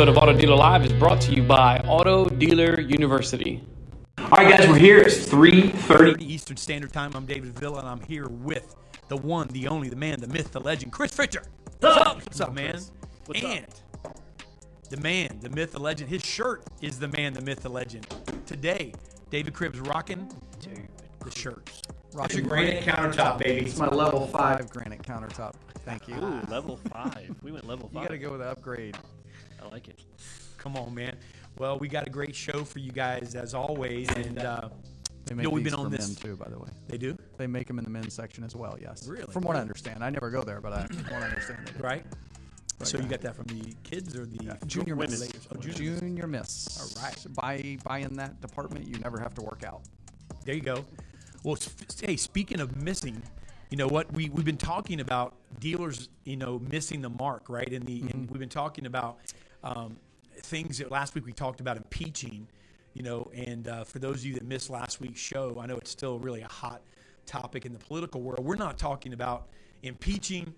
episode of Auto Dealer Live is brought to you by Auto Dealer University. All right, guys, we're here. It's 3.30. Eastern Standard Time. I'm David Villa, and I'm here with the one, the only, the man, the myth, the legend, Chris Fritcher. What's up? What's up, man? What's up? and the man, the myth, the legend. His shirt is the man, the myth, the legend. Today, David Cribbs rocking the shirts. It's a granite countertop, baby. It's my level five granite countertop. Thank you. Ooh, level five. We went level You five. got to go with the upgrade. I like it. Come on, man. Well, we got a great show for you guys as always, and uh, They you make know we've these been on for this. too, by the way. They do, They make them in the men's section as well. Yes. Really? From what I understand, I never go there, but I, from what I understand, they do. right? So yeah. you got that from the kids or the Junior women? miss. Oh, junior. Junior miss. All right. By by in that department, you never have to work out. There you go. Well, s- hey, speaking of missing, you know what we we've been talking about dealers, you know, missing the mark, right? In the and we've been talking about um, things that last week we talked about impeaching, you know. And uh, for those of you that missed last week's show, I know it's still really a hot topic in the political world. We're not talking about impeaching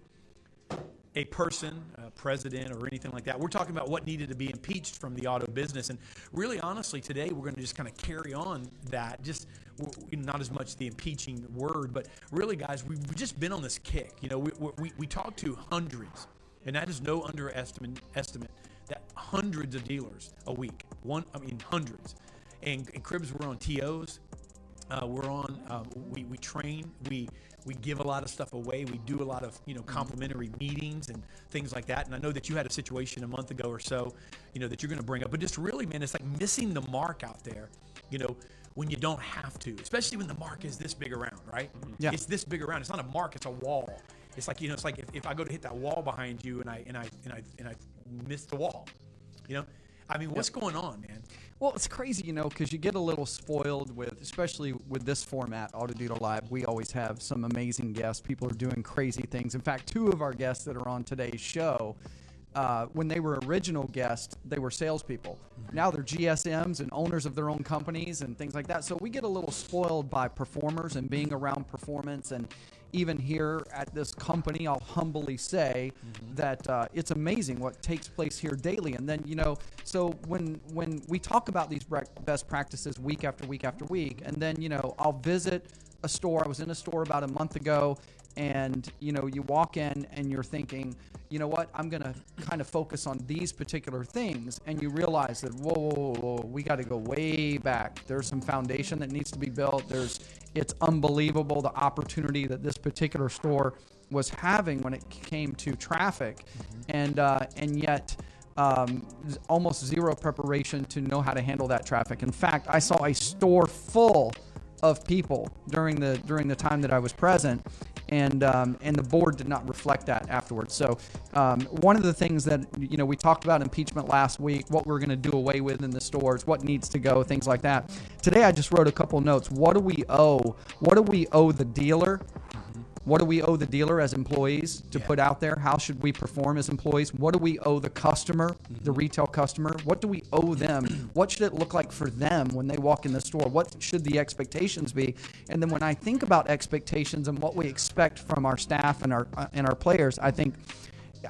a person, a president, or anything like that. We're talking about what needed to be impeached from the auto business. And really, honestly, today we're going to just kind of carry on that. Just not as much the impeaching word, but really, guys, we've just been on this kick. You know, we, we, we talked to hundreds, and that is no underestimate estimate that hundreds of dealers a week. One, I mean, hundreds. And, and Cribbs, we're on TOs. Uh, we're on. Um, we, we train. We we give a lot of stuff away. We do a lot of you know complimentary meetings and things like that. And I know that you had a situation a month ago or so, you know, that you're going to bring up. But just really, man, it's like missing the mark out there. You know, when you don't have to, especially when the mark is this big around, right? Yeah. It's this big around. It's not a mark. It's a wall. It's like you know. It's like if, if I go to hit that wall behind you and I and I and I and I miss the wall. You know. I mean, what's going on, man? Well, it's crazy, you know, because you get a little spoiled with, especially with this format, Auto Dealer Live. We always have some amazing guests. People are doing crazy things. In fact, two of our guests that are on today's show, uh, when they were original guests, they were salespeople. Now they're GSMs and owners of their own companies and things like that. So we get a little spoiled by performers and being around performance and even here at this company, I'll humbly say that uh, it's amazing what takes place here daily. And then you know, so when when we talk about these best practices week after week after week, and then you know, I'll visit a store. I was in a store about a month ago, and you know, you walk in and you're thinking, you know what, I'm gonna kind of focus on these particular things, and you realize that whoa, whoa, whoa, whoa we got to go way back. There's some foundation that needs to be built. There's it's unbelievable the opportunity that this particular store was having when it came to traffic, and uh, and yet um, almost zero preparation to know how to handle that traffic. In fact, I saw a store full of people during the during the time that I was present, and um, and the board did not reflect that afterwards. So um, one of the things that you know we talked about impeachment last week, what we're going to do away with in the stores, what needs to go, things like that. Today I just wrote a couple notes. What do we owe? What do we owe the dealer? What do we owe the dealer as employees to put out there? How should we perform as employees? What do we owe the customer, the retail customer? What do we owe them? What should it look like for them when they walk in the store? What should the expectations be? And then when I think about expectations and what we expect from our staff and our uh, and our players, I think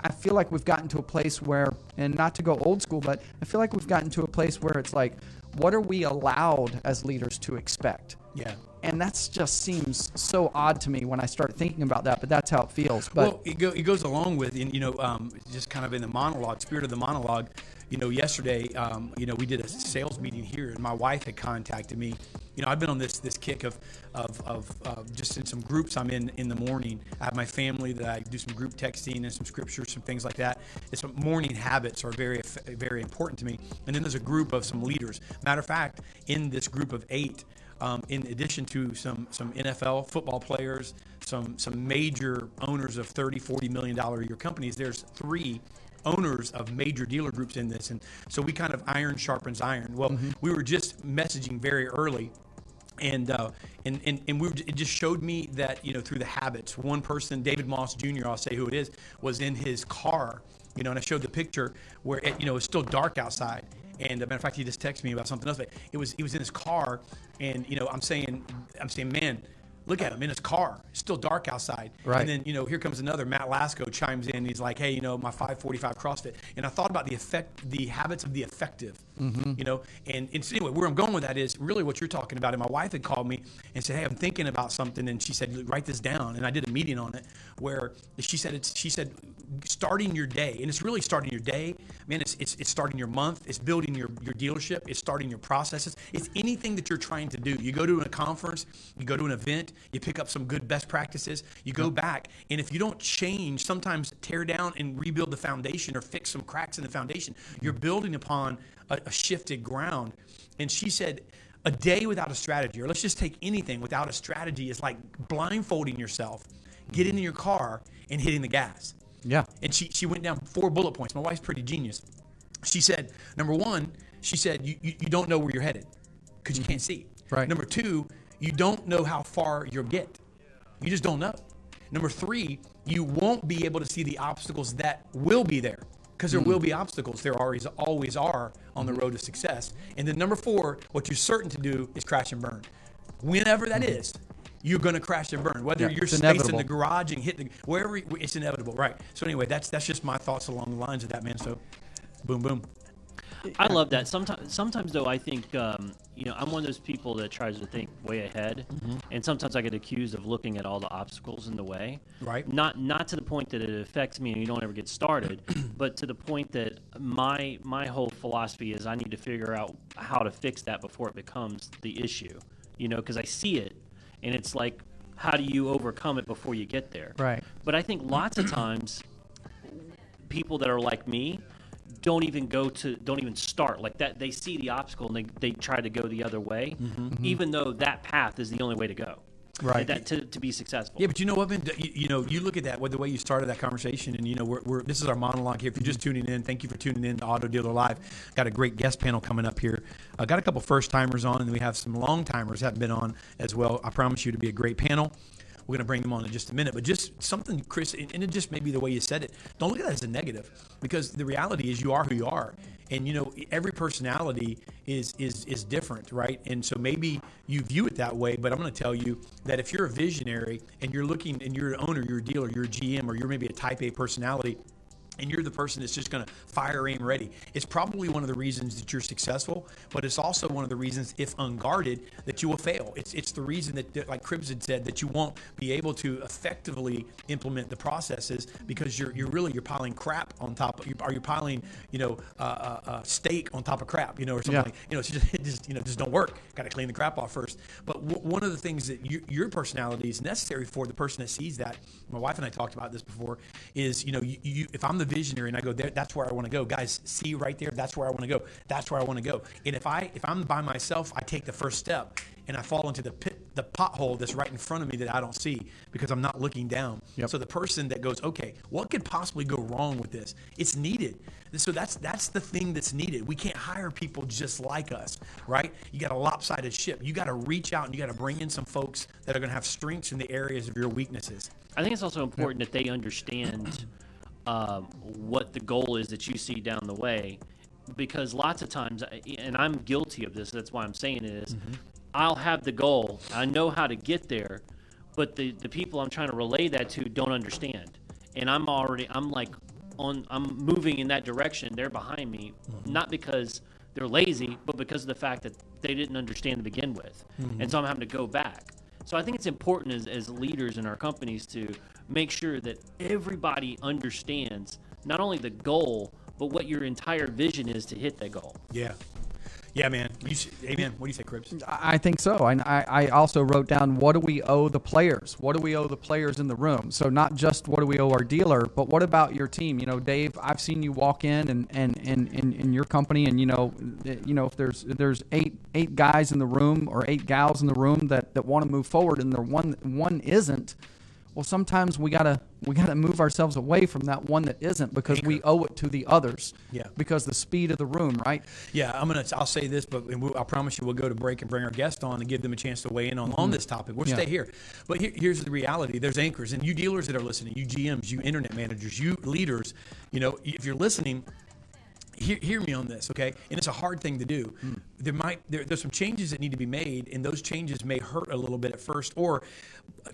I feel like we've gotten to a place where, and not to go old school, but I feel like we've gotten to a place where it's like, what are we allowed as leaders to expect? Yeah. And that just seems so odd to me when I start thinking about that. But that's how it feels. But well, it, go, it goes along with, you know, um, just kind of in the monologue, spirit of the monologue. You know, yesterday, um, you know, we did a sales meeting here, and my wife had contacted me. You know, I've been on this this kick of of, of just in some groups I'm in in the morning. I have my family that I do some group texting and some scriptures, some things like that. It's morning habits are very very important to me. And then there's a group of some leaders. Matter of fact, in this group of eight, um, in addition to some some NFL football players, some some major owners of 30, 40 million dollar a year companies, there's three owners of major dealer groups in this, and so we kind of iron sharpens iron. Well, we were just messaging very early. And, uh, and and and we were, it just showed me that you know through the habits. One person, David Moss Jr., I'll say who it is, was in his car, you know, and I showed the picture where it, you know it's still dark outside, and uh, matter of fact, he just texted me about something else. But it was he was in his car, and you know, I'm saying, I'm saying, man, Look at him in his car. It's still dark outside. Right. And then, you know, here comes another. Matt Lasco chimes in. He's like, hey, you know, my 545 CrossFit. And I thought about the effect, the habits of the effective, Mm-hmm. you know. And, and so anyway, where I'm going with that is really what you're talking about. And my wife had called me and said, hey, I'm thinking about something. And she said, write this down. And I did a meeting on it where she said, it's, she said, starting your day, and it's really starting your day, man, it's, it's, it's starting your month, it's building your, your dealership, it's starting your processes, it's anything that you're trying to do. You go to a conference, you go to an event, you pick up some good best practices, you go back, and if you don't change, sometimes tear down and rebuild the foundation or fix some cracks in the foundation, you're building upon a, a shifted ground. And she said, a day without a strategy, or let's just take anything without a strategy, is like blindfolding yourself, getting in your car, and hitting the gas. Yeah. And she, she went down four bullet points. My wife's pretty genius. She said, number one, she said, you, you, you don't know where you're headed because you mm-hmm. can't see. Right. Number two, you don't know how far you'll get. You just don't know. Number three, you won't be able to see the obstacles that will be there because there will mm. be obstacles. There always always are on the road to success. And then number four, what you're certain to do is crash and burn. Whenever that mm-hmm. is, you're going to crash and burn. Whether Yeah, you're spacing the garage and hit the wherever it's inevitable, right? So anyway, that's that's just my thoughts along the lines of that, man. So, boom, boom. I love that. Sometimes, sometimes though, I think um, you know I'm one of those people that tries to think way ahead, Mm-hmm. and sometimes I get accused of looking at all the obstacles in the way. Right. Not not to the point that it affects me and you don't ever get started, but to the point that my my whole philosophy is I need to figure out how to fix that before it becomes the issue. You know, because I see it, and it's like, how do you overcome it before you get there? Right. But I think lots of times people that are like me don't even go to don't even start like that they see the obstacle and they, they try to go the other way mm-hmm. Mm-hmm. even though that path is the only way to go Right. that to, to be successful Yeah, but you know what, man? You, you know, you look at that, with the way you started that conversation, and you know, we're, we're this is our monologue here. If you're just tuning in, thank you for tuning in to Auto Dealer Live. Got a great guest panel coming up here. I got a couple first timers on, and we have some long timers that have been on as well. I promise you to be a great panel. We're going to bring them on in just a minute, but just something, Chris, and it just maybe the way you said it. Don't look at that as a negative, because the reality is you are who you are, and you know every personality is is is different, right? And so maybe you view it that way, but I'm going to tell you that if you're a visionary and you're looking and you're an owner, you're a dealer, you're a GM, or you're maybe a Type A personality and you're the person that's just going to fire aim ready. It's probably one of the reasons that you're successful, but it's also one of the reasons, if unguarded, that you will fail. It's it's the reason that, like Cribbs had said, that you won't be able to effectively implement the processes because you're you're really you're piling crap on top of, you are you piling you know uh, uh, uh, steak on top of crap, you know, or something Yeah. like you know, it's just, it just you know just don't work. Got to clean the crap off first. But w- one of the things that you, your personality is necessary for the person that sees that. My wife and I talked about this before. Is you know you, you if I'm the visionary and I go there, that's where I want to go. Guys, see right there, that's where I want to go. That's where I want to go. And if I if I'm by myself, I take the first step and I fall into the pit, the pothole that's right in front of me that I don't see because I'm not looking down. Yep. So the person that goes, okay, what could possibly go wrong with this? It's needed. So that's that's the thing that's needed. We can't hire people just like us, right? You got a lopsided ship. You got to reach out and you got to bring in some folks that are going to have strengths in the areas of your weaknesses. i think it's also important that they understand um, what the goal is that you see down the way. Because lots of times and i'm guilty of this that's why i'm saying it is, mm-hmm. i'll have the goal i know how to get there but the, the people i'm trying to relay that to don't understand. And i'm already i'm like on i'm moving in that direction they're behind me mm-hmm. not because they're lazy but because of the fact that they didn't understand to begin with. Mm-hmm. And so i'm having to go back. So I think it's important as, as leaders in our companies to make sure that everybody understands not only the goal, but what your entire vision is to hit that goal. Yeah. Yeah, man. You, s- amen. What do you say, Cribbs? I I think so. And I, I also wrote down what do we owe the players? What do we owe the players in the room? So not just what do we owe our dealer, but what about your team? You know, Dave, I've seen you walk in and and in in, in your company, and you know, you know, if there's if there's eight eight guys in the room or eight gals in the room that that want to move forward, and there one one isn't. Well, sometimes we gotta we gotta move ourselves away from that one that isn't because we owe it to the others. Yeah. Because the speed of the room, right? Yeah, I'm gonna. I'll say this, but we'll, I promise you, we'll go to break and bring our guest on and give them a chance to weigh in on, on mm-hmm. this topic. We'll Yeah. stay here, but here, here's the reality: there's anchors, and you dealers that are listening, you GMs, you internet managers, you leaders. You know, if you're listening, hear, hear me on this, okay? And it's a hard thing to do. Hmm. there might there, there's some changes that need to be made, and those changes may hurt a little bit at first, or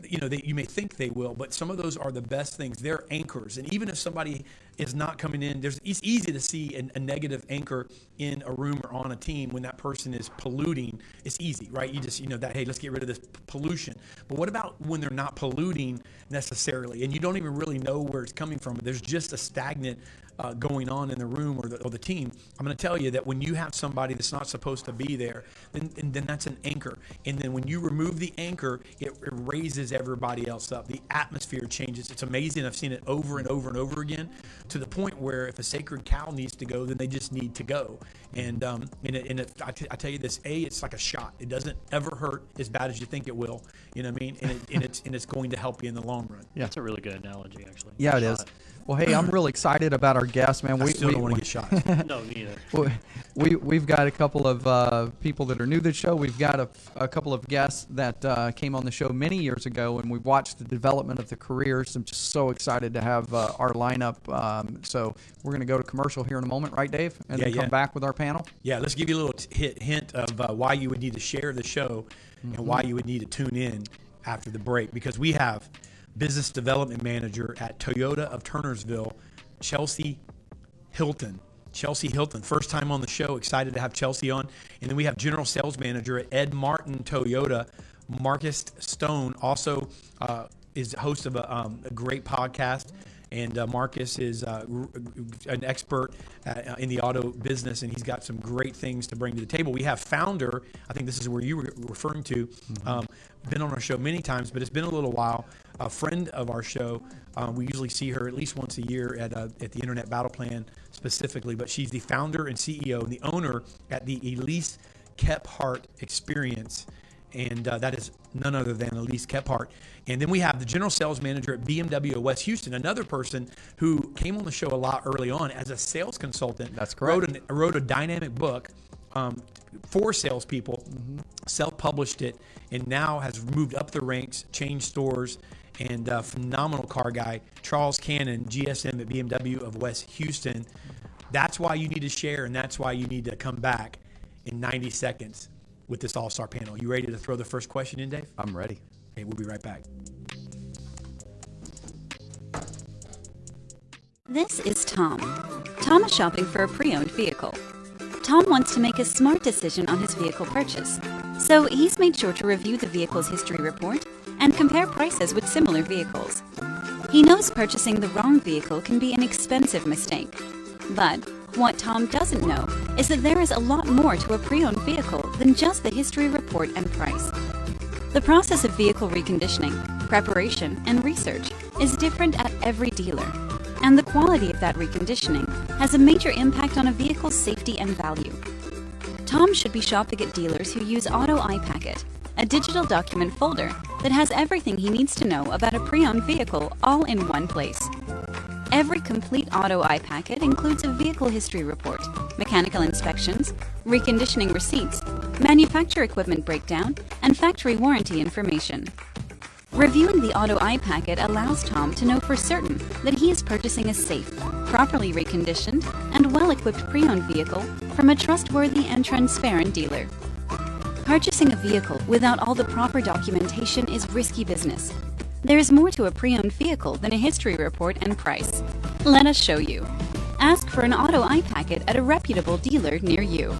you know they, you may think they will, but some of those are the best things. They're anchors, and even if somebody is not coming in, there's it's easy to see an, a negative anchor in a room or on a team when that person is polluting. It's easy, right? You just you know that hey, let's get rid of this pollution. But what about when they're not polluting necessarily, and you don't even really know where it's coming from? There's just a stagnant uh, going on in the room or the, or the team, I'm going to tell you that when you have somebody that's not supposed to be there, then, then that's an anchor. And then when you remove the anchor, it, it raises everybody else up. The atmosphere changes. It's amazing. I've seen it over and over and over again to the point where if a sacred cow needs to go, then they just need to go. And, um, and, it, and it, I, t- I tell you this, A, it's like a shot. It doesn't ever hurt as bad as you think it will. You know what I mean? And, it, and, it's, and it's going to help you in the long run. Yeah. That's a really good analogy, actually. Yeah, it is. Shot. Well, hey, I'm really excited about our guest, man. I We, still we, don't want to get shot. No, neither. we, we, we've got a couple of uh, people that are new to the show. We've got a, a couple of guests that uh, came on the show many years ago, and we've watched the development of the careers. I'm just so excited to have uh, our lineup. Um, so we're going to go to commercial here in a moment, right, Dave? And then Yeah, come yeah. back with our panel. Yeah, let's give you a little t- hit, hint of uh, why you would need to share the show and why you would need to tune in after the break because we have business development manager at Toyota of Turnersville, Chelsea Hilton. Chelsea Hilton, first time on the show. Excited to have Chelsea on. And then we have general sales manager at Ed Martin Toyota, Marcus Stone, also uh, is host of a, um, a great podcast. And uh, Marcus is uh, an expert uh, in the auto business, and he's got some great things to bring to the table. We have founder, I think this is where you were referring to, um, been on our show many times, but it's been a little while. A friend of our show, um, we usually see her at least once a year at, uh, at the Internet Battle Plan specifically, but she's the founder and CEO and the owner at the Elise Kephart Experience and uh, that is none other than Elise Kephart. And then we have the general sales manager at BMW of West Houston, another person who came on the show a lot early on as a sales consultant. That's correct. Wrote, an, wrote a dynamic book um, for salespeople, self-published it, and now has moved up the ranks, changed stores, and uh, phenomenal car guy, Charles Cannon, GSM at BMW of West Houston. That's why you need to share, and that's why you need to come back in 90 seconds with this all-star panel. You ready to throw the first question in, Dave? I'm ready. Okay, we'll be right back. This is Tom. Tom is shopping for a pre owned vehicle. Tom wants to make a smart decision on his vehicle purchase. So he's made sure to review the vehicle's history report and compare prices with similar vehicles. He knows purchasing the wrong vehicle can be an expensive mistake. But what Tom doesn't know is that there is a lot more to a pre owned vehicle than just the history report and price. The process of vehicle reconditioning, preparation, and research is different at every dealer, and the quality of that reconditioning has a major impact on a vehicle's safety and value. Tom should be shopping at dealers who use Auto iPacket, a digital document folder that has everything he needs to know about a pre owned vehicle all in one place. Every complete Auto iPacket includes a vehicle history report, mechanical inspections, reconditioning receipts, manufacturer equipment breakdown, and factory warranty information. Reviewing the Auto iPacket allows Tom to know for certain that he is purchasing a safe, properly reconditioned, and well equipped pre owned vehicle from a trustworthy and transparent dealer. Purchasing a vehicle without all the proper documentation is risky business. There is more to a pre owned vehicle than a history report and price. Let us show you. Ask for an Auto iPacket at a reputable dealer near you.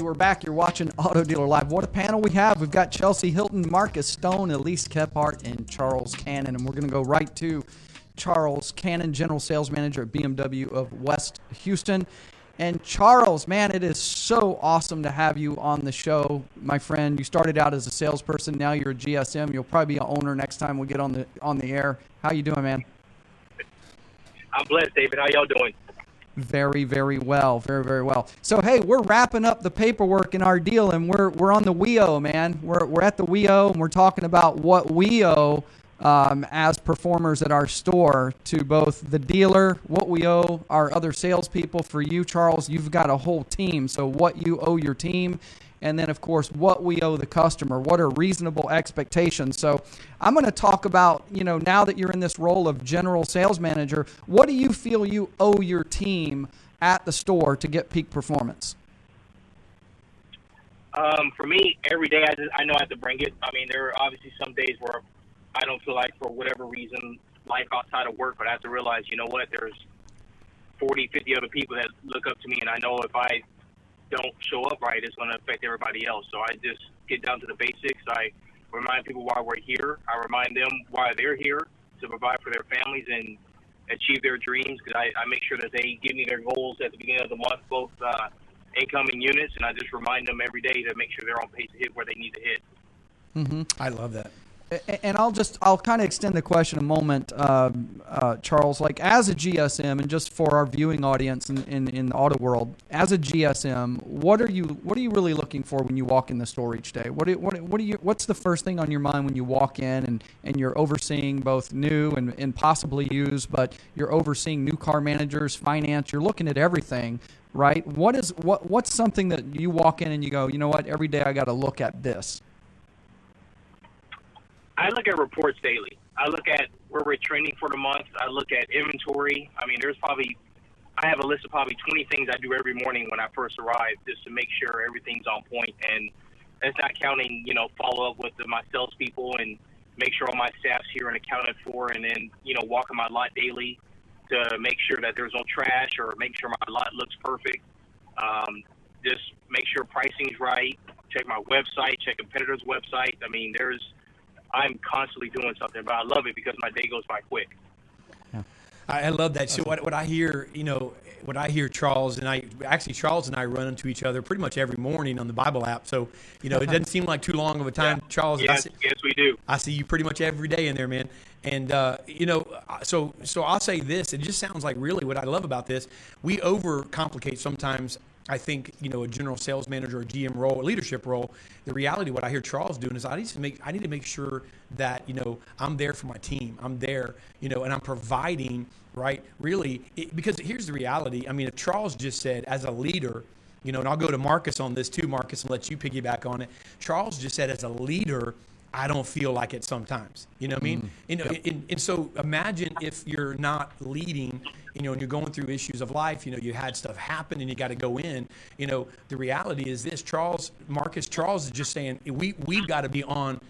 Hey, we're back. You're watching Auto Dealer Live. What a panel we have. We've got Chelsea Hilton, Marcus Stone, Elise Kephart, and Charles Cannon. And we're going to go right to Charles Cannon, General Sales Manager at BMW of West Houston. And Charles, man, it is so awesome to have you on the show, my friend. You started out as a salesperson, now you're a GSM. You'll probably be an owner next time we get on the on the air. How you doing, man? I'm blessed, David. How y'all doing? Very, very well. Very, very well. So, hey, we're wrapping up the paperwork in our deal, and we're we're on the WEO, man. We're we're at the WEO, and we're talking about what we owe um, as performers at our store to both the dealer, what we owe our other salespeople. For you, Charles, you've got a whole team. So, what you owe your team, and then of course what we owe the customer. What are reasonable expectations? So I'm going to talk about you know now that you're in this role of general sales manager, what do you feel you owe your team at the store to get peak performance? Um, for me, every day I, just, I know I have to bring it. I mean, there are obviously some days where I don't feel like, for whatever reason, life outside of work, but I have to realize, you know what, there's 40, 50 other people that look up to me, and I know if I don't show up right, it's going to affect everybody else. So I just get down to the basics. I remind people why we're here. I remind them why they're here to provide for their families and achieve their dreams because I, I make sure that they give me their goals at the beginning of the month, both uh, incoming units, and I just remind them every day to make sure they're on pace to hit where they need to hit. Mhm. I love that. And I'll just I'll kind of extend the question a moment, um, uh, Charles. Like as a GSM, and just for our viewing audience in, in, in the auto world, as a GSM, what are you what are you really looking for when you walk in the store each day? What do, what what do you what's the first thing on your mind when you walk in and, and you're overseeing both new and, and possibly used, but you're overseeing new car managers, finance. You're looking at everything, right? What is what what's something that you walk in and you go, you know what? Every day I got to look at this. I look at reports daily. I look at where we're trending for the month. I look at inventory. I mean, there's probably I have a list of probably 20 things I do every morning when I first arrive, just to make sure everything's on point. And that's not counting, you know, follow up with the, my salespeople and make sure all my staff's here and accounted for, and then you know, walking my lot daily to make sure that there's no trash or make sure my lot looks perfect. Um, just make sure pricing's right. Check my website. Check competitors' website. I mean, there's I'm constantly doing something, but I love it because my day goes by quick. I, I love that. So what, what I hear, you know, what I hear Charles and I actually Charles and I run into each other pretty much every morning on the Bible app. So you know, it doesn't seem like too long of a time, Charles. I Yes, see- yes, we do. I see you pretty much every day in there, man. And uh, you know, so so I'll say this. It just sounds like really what I love about this. We overcomplicate sometimes. I think you know a general sales manager, or GM role, a leadership role. The reality, what I hear Charles doing is I need to make I need to make sure that you know I'm there for my team. I'm there, you know, and I'm providing right. Really, it, because here's the reality. I mean, if Charles just said as a leader, you know, and I'll go to Marcus on this too, Marcus, and let you piggyback on it. Charles just said, as a leader, I don't feel like it sometimes. You know what I mean? Mm. You know, and, and so imagine if you're not leading, you know, and you're going through issues of life. You know, you had stuff happen, and you got to go in. You know, the reality is this: Charles, Marcus, Charles is just saying we we've got to be on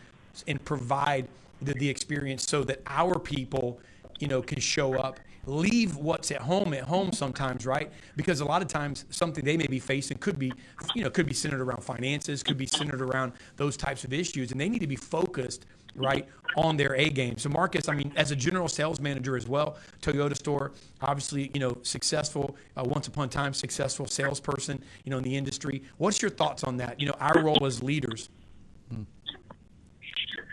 and provide the, the experience so that our people you know, can show up, leave what's at home at home sometimes, right? Because a lot of times something they may be facing could be, you know, could be centered around finances, could be centered around those types of issues, and they need to be focused, right, on their A game. So, Marcus, I mean, as a general sales manager as well, Toyota store, obviously, you know, successful, uh, once upon a time, successful salesperson, you know, in the industry. What's your thoughts on that? You know, our role as leaders.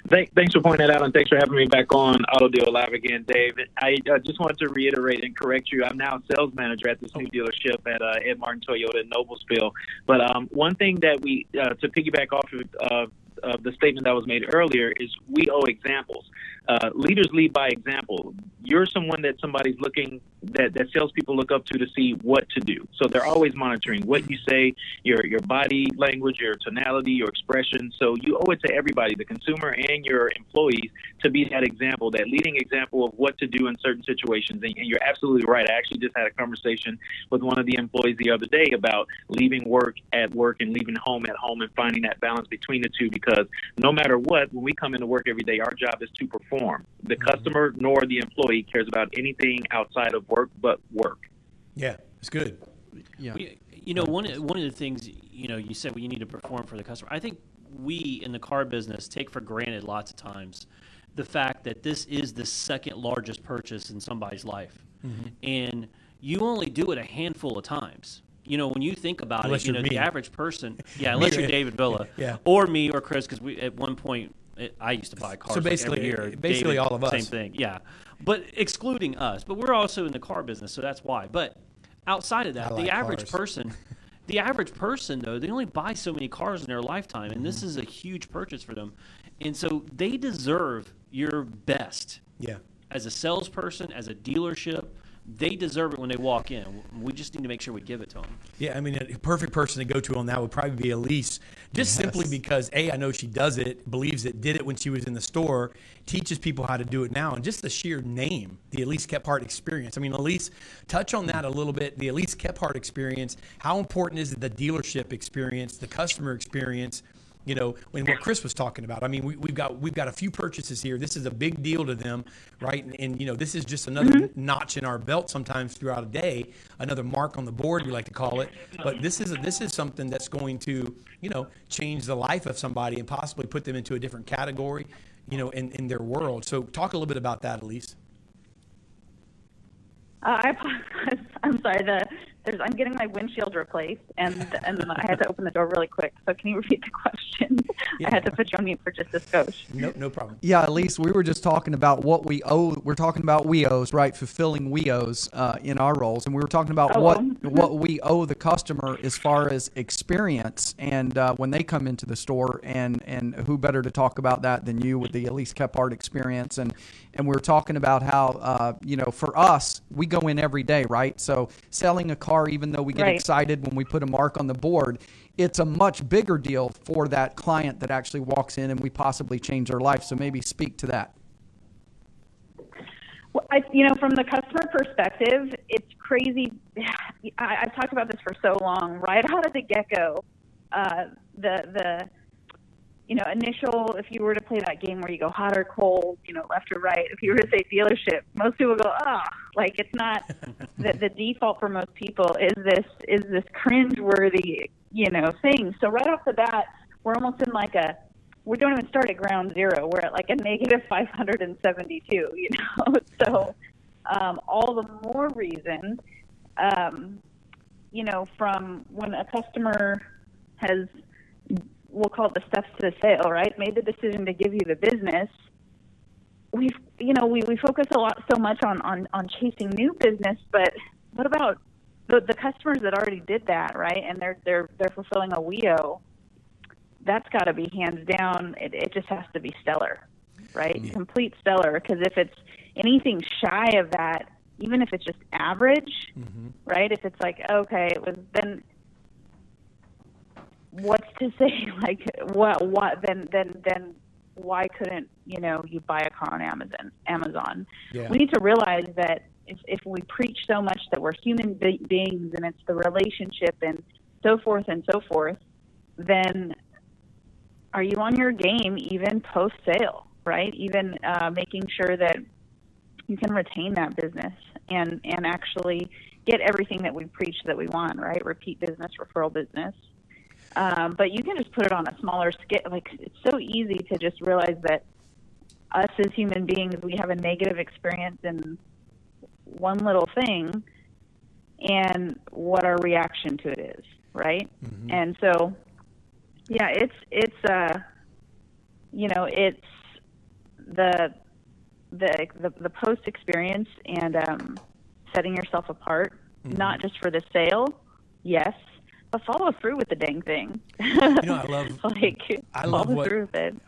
Thank, thanks for pointing that out, and thanks for having me back on Auto Deal Live again, Dave. I uh, just wanted to reiterate and correct you. I'm now sales manager at this new dealership at uh, Ed Martin Toyota in Noblesville. But um, one thing that we, uh, to piggyback off of uh, the statement that was made earlier, is we owe examples. Uh, leaders lead by example. You're someone that somebody's looking that that salespeople look up to to see what to do. So they're always monitoring what you say, your your body language, your tonality, your expression. So you owe it to everybody, the consumer and your employees, to be that example, that leading example of what to do in certain situations. And, and you're absolutely right. I actually just had a conversation with one of the employees the other day about leaving work at work and leaving home at home and finding that balance between the two. Because no matter what, when we come into work every day, our job is to perform. The customer nor the employee cares about anything outside of work but work. Yeah, it's good. Yeah. We, you know, one of- one of the things you know you said well, you need to perform for the customer. I think we in the car business take for granted lots of times the fact that this is the second largest purchase in somebody's life, Mm-hmm. and you only do it a handful of times. You know, when you think about Unless it, you know, me. the average person, yeah, unless you're David Villa, Yeah. or me or Chris, because we at one point it, I used to buy cars. like, basically- every year. basically David, all of us. Same thing, yeah. But excluding us, but we're also in the car business, so that's why. But outside of that, like the average cars. person, the average person though, they only buy so many cars in their lifetime, and Mm-hmm. this is a huge purchase for them, and so they deserve your best Yeah. as a salesperson, as a dealership, they deserve it when they walk in. We just need to make sure we give it to them. Yeah, I mean, a perfect person to go to on that would probably be Elise, just simply because a I know she does it, believes it, did it when she was in the store, teaches people how to do it now, and just the sheer name, the Elise Kephart experience. I mean, Elise, touch on that a little bit. The Elise Kephart experience. How important is the dealership experience, the customer experience? You know, when what Chris was talking about. I mean, we, have got we've got a few purchases here. This is a big deal to them, right? And, and you know, this is just another mm-hmm. notch in our belt. Sometimes throughout a day, another mark on the board, we like to call it. But this is a, this is something that's going to you know change the life of somebody and possibly put them into a different category, you know, in, in their world. So talk a little bit about that, Elise. Uh, I apologize. I'm sorry. The there's I'm getting my windshield replaced, and and I had to open the door really quick. So can you repeat the question? Yeah. I had to put you on mute for just a skosh. No, no problem. Yeah, Elise, we were just talking about what we owe. We're talking about WEOs, right? Fulfilling WEOs uh, in our roles, and we were talking about oh, what what we owe the customer as far as experience, and uh, when they come into the store, and and who better to talk about that than you with the Elise Kephart experience, and and we were talking about how uh, you know for us we go in every day, right? So selling a car, even though we get right. excited when we put a mark on the board, it's a much bigger deal for that client that actually walks in and we possibly change their life. So maybe speak to that. Well, I, you know, from the customer perspective, it's crazy. I, I've talked about this for so long. Right out of the get go, uh, the the you know, initial, if you were to play that game where you go hot or cold, you know, left or right, if you were to say dealership, most people go, ah, oh, like it's not, the, the default for most people is this, is this cringe-worthy, you know, thing. So right off the bat, we're almost in like a, we don't even start at ground zero. We're at like a negative 572, you know? so um, all the more reason, um, you know, from when a customer has we'll call it the steps to the sale, right? Made the decision to give you the business. We've, you know, we, we focus a lot so much on, on, on chasing new business, but what about the, the customers that already did that, right? And they're, they're, they're fulfilling a WEO. That's got to be hands down. It, it just has to be stellar, right? Yeah. Complete stellar. Because if it's anything shy of that, even if it's just average, mm-hmm. right? If it's like, okay, it was, then what's to say like what what then then then why couldn't you know you buy a car on Amazon Amazon? Yeah. we need to realize that if, if we preach so much that we're human be- beings and it's the relationship and so forth and so forth then are you on your game even post sale right? Even uh, making sure that you can retain that business and and actually get everything that we preach that we want right? Repeat business referral business um, but you can just put it on a smaller scale. Like it's so easy to just realize that us as human beings, we have a negative experience in one little thing, and what our reaction to it is, right? Mm-hmm. And so, yeah, it's it's uh, you know, it's the the the, the post experience and um, setting yourself apart, mm-hmm. not just for the sale, yes, but follow through with the dang thing. You know, I love like I love what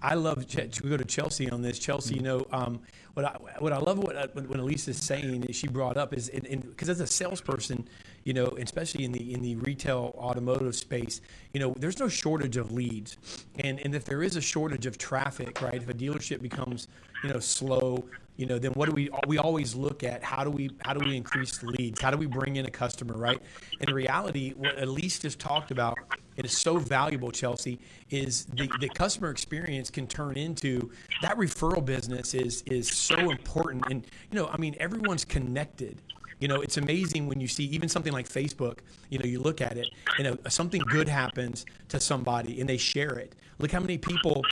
I love. We go to Chelsea on this. Chelsea, you know, um, what I what I love what what Elise is saying is she brought up is because as a salesperson, you know, especially in the in the retail automotive space, you know, there's no shortage of leads, and and if there is a shortage of traffic, right? If a dealership becomes you know slow you know, then what do we we always look at how do we how do we increase leads? How do we bring in a customer, right? In reality, what Elise just talked about, it is so valuable, Chelsea, is the, the customer experience can turn into that referral business is is so important. And you know, I mean, everyone's connected. You know, it's amazing when you see even something like Facebook, you know, you look at it, you uh, know, something good happens to somebody and they share it. Look how many people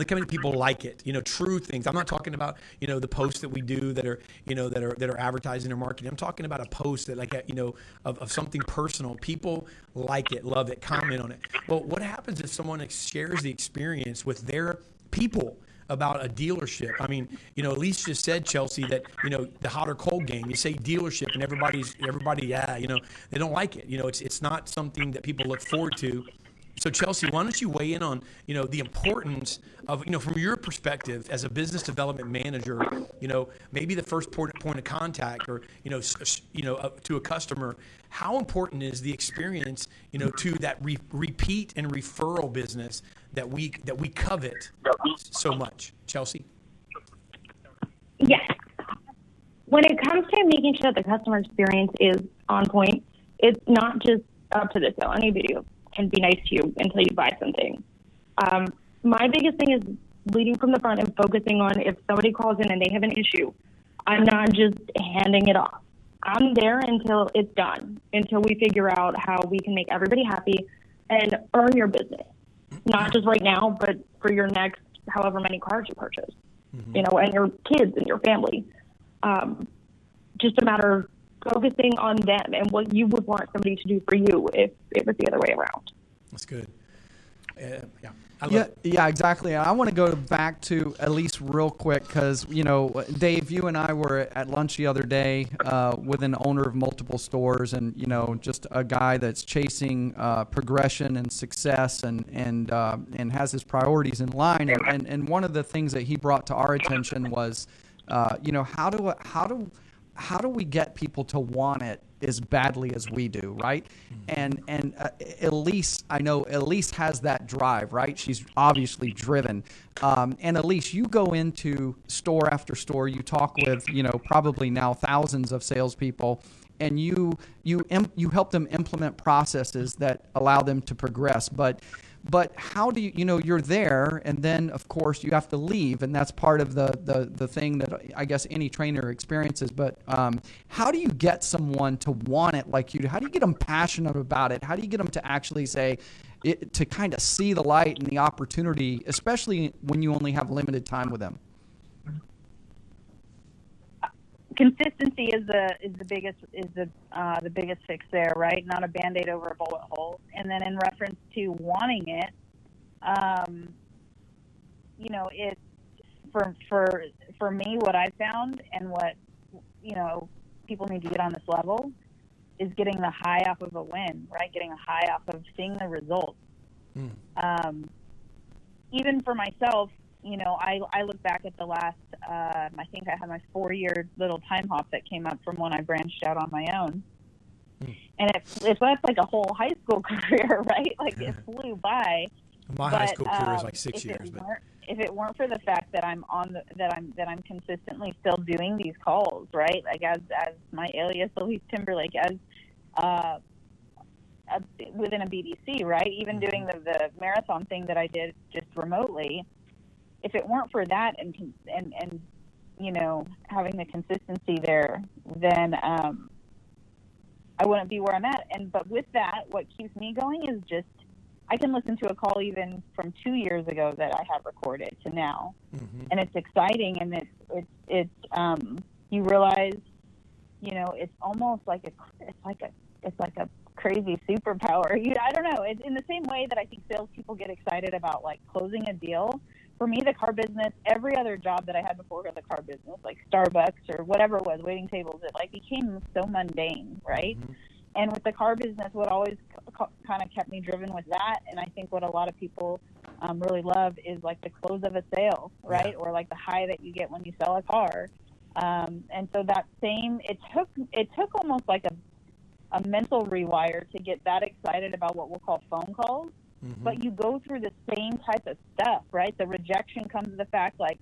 look how many people like it you know true things i'm not talking about you know the posts that we do that are you know that are that are advertising or marketing i'm talking about a post that like you know of, of something personal people like it love it comment on it well what happens if someone shares the experience with their people about a dealership. I mean, you know, Elise just said Chelsea that you know the hot or cold game. You say dealership, and everybody's everybody, yeah, you know, they don't like it. You know, it's it's not something that people look forward to So Chelsea, why don't you weigh in on you know the importance of you know from your perspective as a business development manager, you know maybe the first point point of contact or you know you know to a customer, how important is the experience you know to that re- repeat and referral business that we that we covet so much, Chelsea? Yes. When it comes to making sure the customer experience is on point, it's not just up to the sale. Any video can be nice to you until you buy something. Um, my biggest thing is leading from the front and focusing on if somebody calls in and they have an issue, I'm not just handing it off. I'm there until it's done, until we figure out how we can make everybody happy and earn your business. Not just right now, but for your next however many cars you purchase, you know, and your kids and your family. Um, just a matter of focusing on them and what you would want somebody to do for you if it was the other way around. That's good. Uh, yeah, Yeah, it. yeah, exactly. I want to go back to Elise real quick because you know, Dave, you and I were at lunch the other day uh, with an owner of multiple stores, and you know, just a guy that's chasing uh, progression and success, and and uh, and has his priorities in line. And, and and one of the things that he brought to our attention was, uh, you know, how do how do how do we get people to want it as badly as we do, right? And and uh, Elise, I know Elise has that drive, right? She's obviously driven. Um, and Elise, you go into store after store, you talk with you know probably now thousands of salespeople, and you you you help them implement processes that allow them to progress, but but how do you you know you're there and then of course you have to leave and that's part of the the, the thing that i guess any trainer experiences but um, how do you get someone to want it like you do? How do you get them passionate about it? How do you get them to actually say it, to kind of see the light and the opportunity especially when you only have limited time with them consistency is the is the biggest is the uh, the biggest fix there, right? Not a band aid over a bullet hole. And then in reference to wanting it, um, you know, it for for for me, what I found and what you know people need to get on this level is getting the high off of a win, right? Getting a high off of seeing the results. Um, even for myself, you know, I, I look back at the last, uh, I think I had my four year little time hop that came up from when I branched out on my own. And it, it that's like a whole high school career, right? Like it flew by. My high school career is um, like six years, but if it weren't for the fact that I'm on the, that I'm that I'm consistently still doing these calls, right? Like as as my alias Elise Timberlake, as uh, within a BDC, right? Even doing the the marathon thing that I did just remotely. If it weren't for that and and and you know having the consistency there, then um, I wouldn't be where I'm at. And but with that, what keeps me going is just I can listen to a call even from two years ago that I have recorded to now, and it's exciting and it's it's it's um, you realize, you know, it's almost like a it's like a it's like a crazy superpower. You I don't know. It's in the same way that I think salespeople get excited about like closing a deal. For me, the car business, every other job that I had before the car business, like Starbucks or whatever it was, waiting tables, it like became so mundane, right? And with the car business, what always kind of kept me driven with that, and I think what a lot of people um, really love is like the close of a sale, right? Or like the high that you get when you sell a car. Um, and so that same, it took it took almost like a a mental rewire to get that excited about what we'll call phone calls. But you go through the same type of stuff, right? The rejection comes to the fact like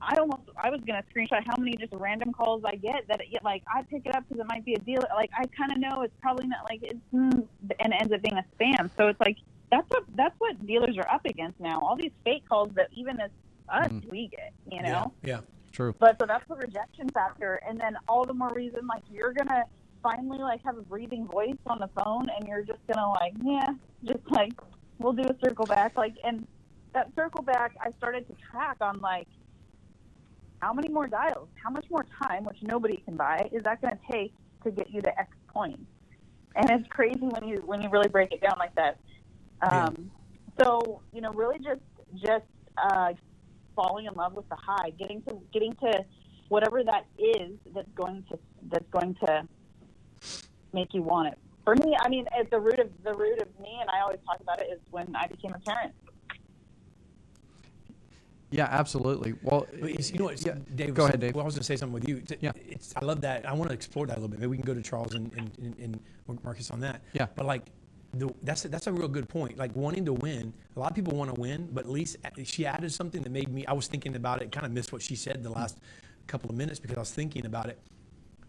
I almost I was gonna screenshot how many just random calls I get that it, like I pick it up because it might be a deal. Like I kind of know it's probably not like it's mm, and it ends up being a spam. So it's like that's what that's what dealers are up against now. All these fake calls that even as us we get, you know. yeah, true But so that's the rejection factor, and then all the more reason like you're gonna finally like have a breathing voice on the phone, and you're just gonna like yeah, just like we'll do a circle back, like and that circle back I started to track on like how many more dials, how much more time, which nobody can buy, is that gonna take to get you to X point? And it's crazy when you when you really break it down like that. Um, So you know, really just just uh, falling in love with the high, getting to getting to whatever that is that's going to that's going to make you want it for me, I mean, at the root of the root of me, and I always talk about it, is when I became a parent. Yeah, absolutely. Well, it's- you know what, yeah, Dave? Go ahead, Dave. Well, I was going to say something with you. It's- Yeah. It's, I love that. I want to explore that a little bit. Maybe we can go to Charles and, and, and, and Marcus on that. Yeah. But like, the, that's a, that's a real good point. Like wanting to win. A lot of people want to win, but Elise she added something that made me. I was thinking about it. Kind of missed what she said the last couple of minutes because I was thinking about it.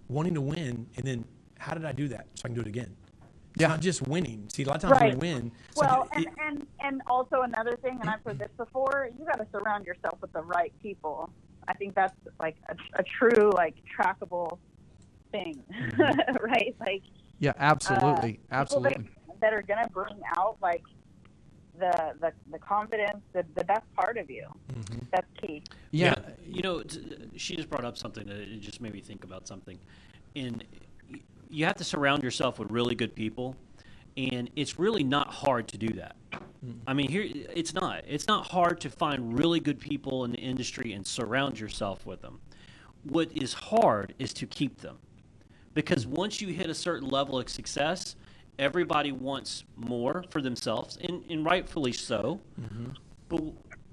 Wanting to win, and then how did I do that so I can do it again? It's Yeah. not just winning. See, a lot of times Right. we win. Well, it- and, and and also another thing, and I've heard this before, you got to surround yourself with the right people. I think that's like a, a true like trackable thing, right? Like yeah, absolutely, uh, absolutely. that, that are gonna bring out like the the, the confidence, the, the best part of you. That's key. Yeah, You know, t- she just brought up something that it just made me think about something. And y- you have to surround yourself with really good people, and it's really not hard to do that. Mm-hmm. I mean, here it's not. It's not hard to find really good people in the industry and surround yourself with them. What is hard is to keep them, because once you hit a certain level of success, everybody wants more for themselves, and, and rightfully so. Mm-hmm. But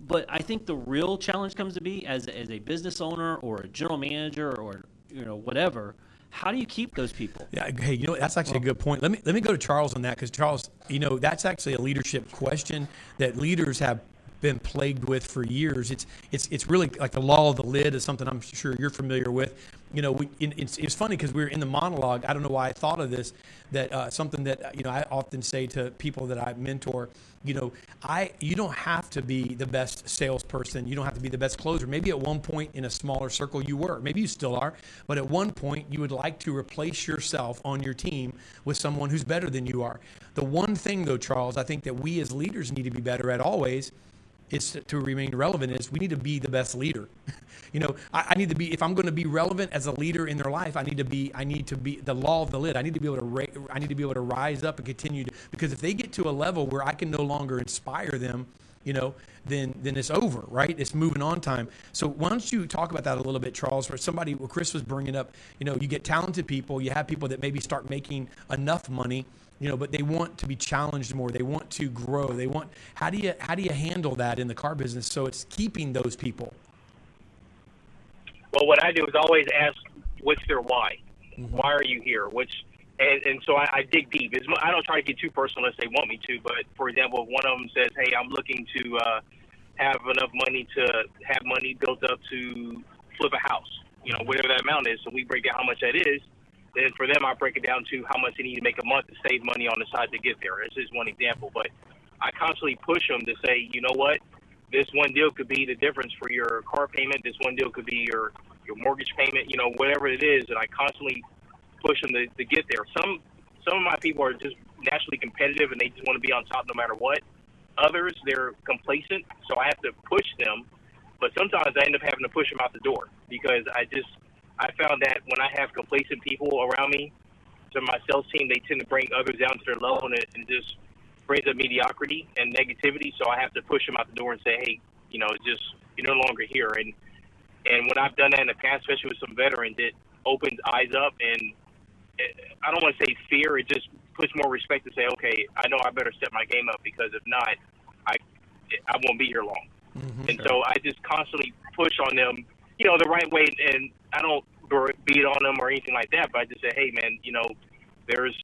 but I think the real challenge comes to be as as a business owner or a general manager or you know whatever. How do you keep those people? Yeah, hey, you know that's actually a good point. Let me let me go to Charles on that because Charles, you know, that's actually a leadership question that leaders have been plagued with for years. It's it's it's really like the law of the lid is something I'm sure you're familiar with. You know, we it's it's funny because we were in the monologue. I don't know why I thought of this. That uh, something that you know I often say to people that I mentor. You know, I you don't have to be the best salesperson. You don't have to be the best closer. Maybe at one point in a smaller circle you were. Maybe you still are. But at one point you would like to replace yourself on your team with someone who's better than you are. The one thing though, Charles, I think that we as leaders need to be better at always is to, to remain relevant is we need to be the best leader. you know, I, I need to be if I'm going to be relevant as a leader in their life, I need to be I need to be the law of the lid. I need to be able to ra- I need to be able to rise up and continue to because if they get to a level where I can no longer inspire them, you know, then then it's over, right? It's moving on time. So why don't you talk about that a little bit, Charles? For somebody, well, Chris was bringing up, you know, you get talented people, you have people that maybe start making enough money you know but they want to be challenged more they want to grow they want how do you how do you handle that in the car business so it's keeping those people Well, what I do is always ask, what's their why? Mm-hmm. Why are you here? Which, and, and so I, I dig deep. It's, I don't try to get too personal unless they want me to. But for example, if one of them says, "Hey, I'm looking to uh, have enough money to have money built up to flip a house," you know, whatever that amount is. So we break down how much that is. Then for them, I break it down to how much they need to make a month to save money on the side to get there. This is one example, but I constantly push them to say, you know what, this one deal could be the difference for your car payment. This one deal could be your your mortgage payment. You know, whatever it is, and I constantly push them to, to get there. Some some of my people are just naturally competitive and they just want to be on top no matter what. Others they're complacent, so I have to push them. But sometimes I end up having to push them out the door because I just I found that when I have complacent people around me, to my sales team, they tend to bring others down to their level and it and just brings up mediocrity and negativity. So I have to push them out the door and say, hey, you know, it's just you're no longer here. And and when I've done that in the past, especially with some veterans, it opens eyes up and I don't want to say fear. It just puts more respect to say, okay, I know I better step my game up because if not, I I won't be here long. Mm-hmm. And so I just constantly push on them, you know, the right way. And I don't beat on them or anything like that, but I just say, hey, man, you know, there's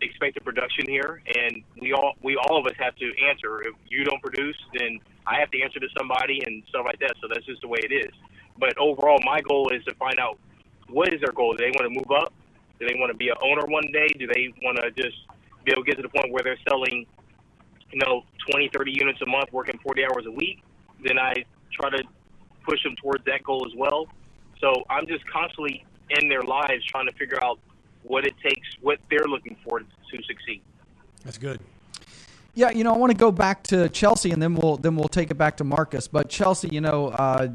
expected production here, and we all we all of us have to answer. If you don't produce, then I have to answer to somebody and stuff like that. So that's just the way it is. But overall, my goal is to find out what is their goal. Do they want to move up? Do they want to be an owner one day? Do they want to just be able to get to the point where they're selling, you know, 20, 30 units a month, working 40 hours a week? Then I try to push them towards that goal as well. So I'm just constantly in their lives trying to figure out what it takes, what they're looking for to succeed. that's good Yeah, you know, I want to go back to Chelsea, and then we'll then we'll take it back to Marcus. But Chelsea, you know, uh,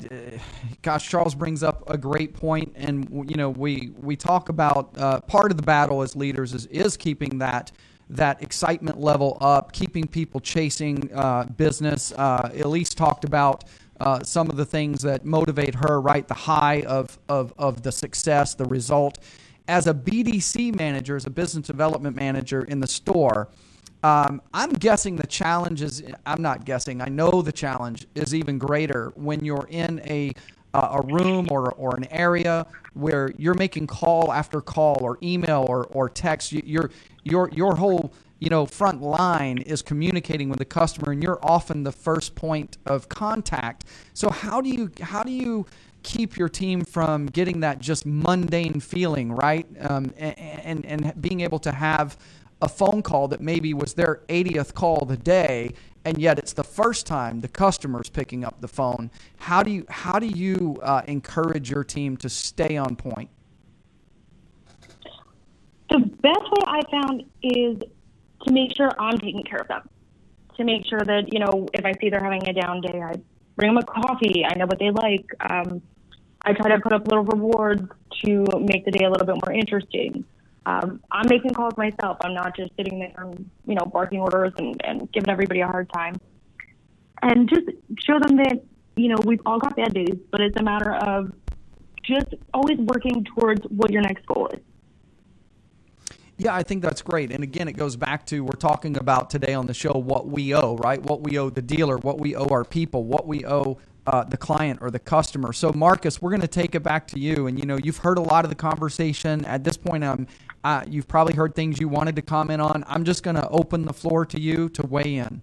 gosh, Charles brings up a great point, and you know, we we talk about uh, part of the battle as leaders is is keeping that that excitement level up, keeping people chasing uh, business. Uh, Elise talked about. Uh, some of the things that motivate her, right? The high of, of, of the success, the result. as a BDC manager, as a business development manager in the store, um, I'm guessing the challenge is, I'm not guessing, I know the challenge is even greater when you're in a, uh, a room or, or an area where you're making call after call or email or, or text. You- Your, your, your whole you know front line is communicating with the customer and you're often the first point of contact so how do you how do you keep your team from getting that just mundane feeling right um, and, and and being able to have a phone call that maybe was their 80th call of the day and yet it's the first time the customer's picking up the phone how do you how do you uh, encourage your team to stay on point The best way I found is to make sure I'm taking care of them. To make sure that, you know, if I see they're having a down day, I bring them a coffee. I know what they like. Um, I try to put up little rewards to make the day a little bit more interesting. Um, I'm making calls myself. I'm not just sitting there and, you know, barking orders and, and giving everybody a hard time. And just show them that, you know, we've all got bad days, but it's a matter of just always working towards what your next goal is. Yeah, I think that's great. And again, it goes back to we're talking about today on the show what we owe, right? What we owe the dealer, what we owe our people, what we owe uh, the client or the customer. So, Marcus, we're going to take it back to you. And you know, you've heard a lot of the conversation at this point. Um, you've probably heard things you wanted to comment on. I'm just going to open the floor to you to weigh in.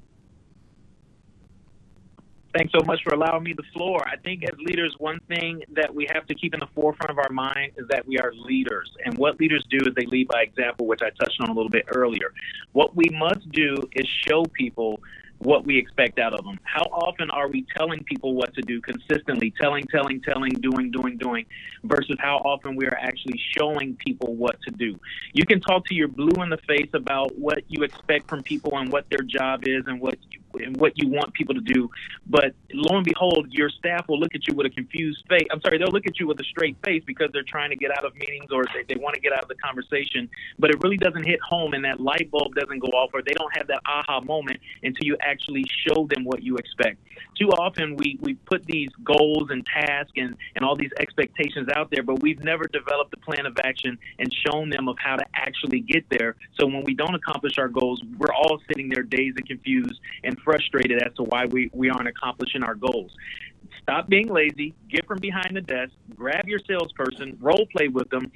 Thanks so much for allowing me the floor. I think as leaders, one thing that we have to keep in the forefront of our mind is that we are leaders. And what leaders do is they lead by example, which I touched on a little bit earlier. What we must do is show people what we expect out of them. How often are we telling people what to do consistently, telling, telling, telling, doing, doing, doing, versus how often we are actually showing people what to do? You can talk to your blue in the face about what you expect from people and what their job is and what you, and what you want people to do, but lo and behold, your staff will look at you with a confused face. I'm sorry, they'll look at you with a straight face because they're trying to get out of meetings or they, they want to get out of the conversation, but it really doesn't hit home and that light bulb doesn't go off or they don't have that aha moment until you actually show them what you expect. Too often we, we put these goals and tasks and, and all these expectations out there, but we've never developed a plan of action and shown them of how to actually get there. So when we don't accomplish our goals, we're all sitting there dazed and confused and frustrated as to why we, we aren't accomplishing our goals. Stop being lazy, get from behind the desk, grab your salesperson, role play with them,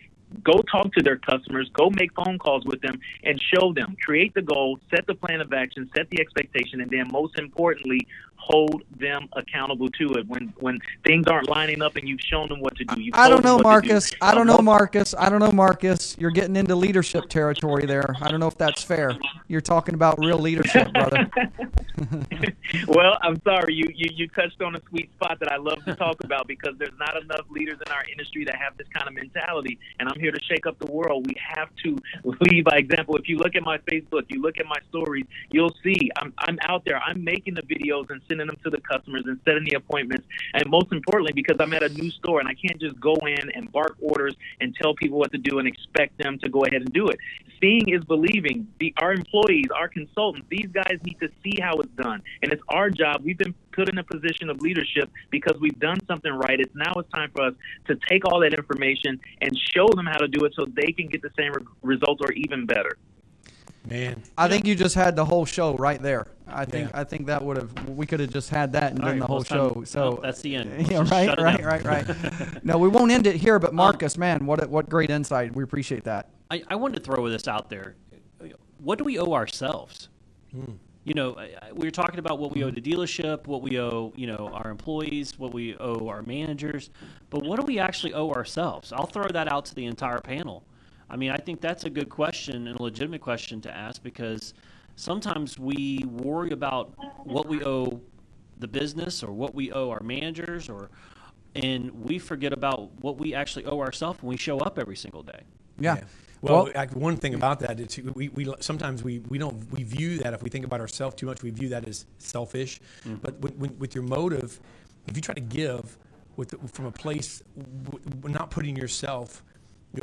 go talk to their customers, go make phone calls with them, and show them. Create the goal, set the plan of action, set the expectation, and then most importantly, hold them accountable to it. When when things aren't lining up and you've shown them what to do. I don't know, to do. Marcus. I don't know, Marcus. I don't know, Marcus. You're getting into leadership territory there. I don't know if that's fair. You're talking about real leadership, brother. well, I'm sorry. You, you you touched on a sweet spot that I love to talk about because there's not enough leaders in our industry that have this kind of mentality, and I'm here to shake up the world. We have to lead by example. If you look at my Facebook, you look at my stories, you'll see I'm I'm out there. I'm making the videos and sending them to the customers and setting the appointments, and most importantly, because I'm at a new store and I can't just go in and bark orders and tell people what to do and expect them to go ahead and do it. Seeing is believing. The, our employees, our consultants, these guys need to see how it's done. And it's our job. We've been put in a position of leadership because we've done something right. It's now it's time for us to take all that information and show them how to do it so they can get the same re- results or even better. Man, I think you just had the whole show right there. I think Yeah. I think that would have we could have just had that and All done right, the well, whole it's time- show. So well, that's the end. Let's Yeah, just right, right, right, right. no, we won't end it here. But um, Marcus, man, what what great insight. We appreciate that. I, I wanted to throw this out there. What do we owe ourselves? Hmm. You know, I- I- we were talking about what we owe hmm. the dealership, what we owe, you know, our employees, what we owe our managers, but what do we actually owe ourselves? I'll throw that out to the entire panel. I mean, I think that's a good question and a legitimate question to ask because sometimes we worry about what we owe the business or what we owe our managers or and we forget about what we actually owe ourselves when we show up every single day. Yeah. Well, Well- like, one thing about that is we, we sometimes we, we don't we view that if we think about ourselves too much we view that as selfish. Mm-hmm. But when, when, with your motive, if you try to give with from a place w- w- not putting yourself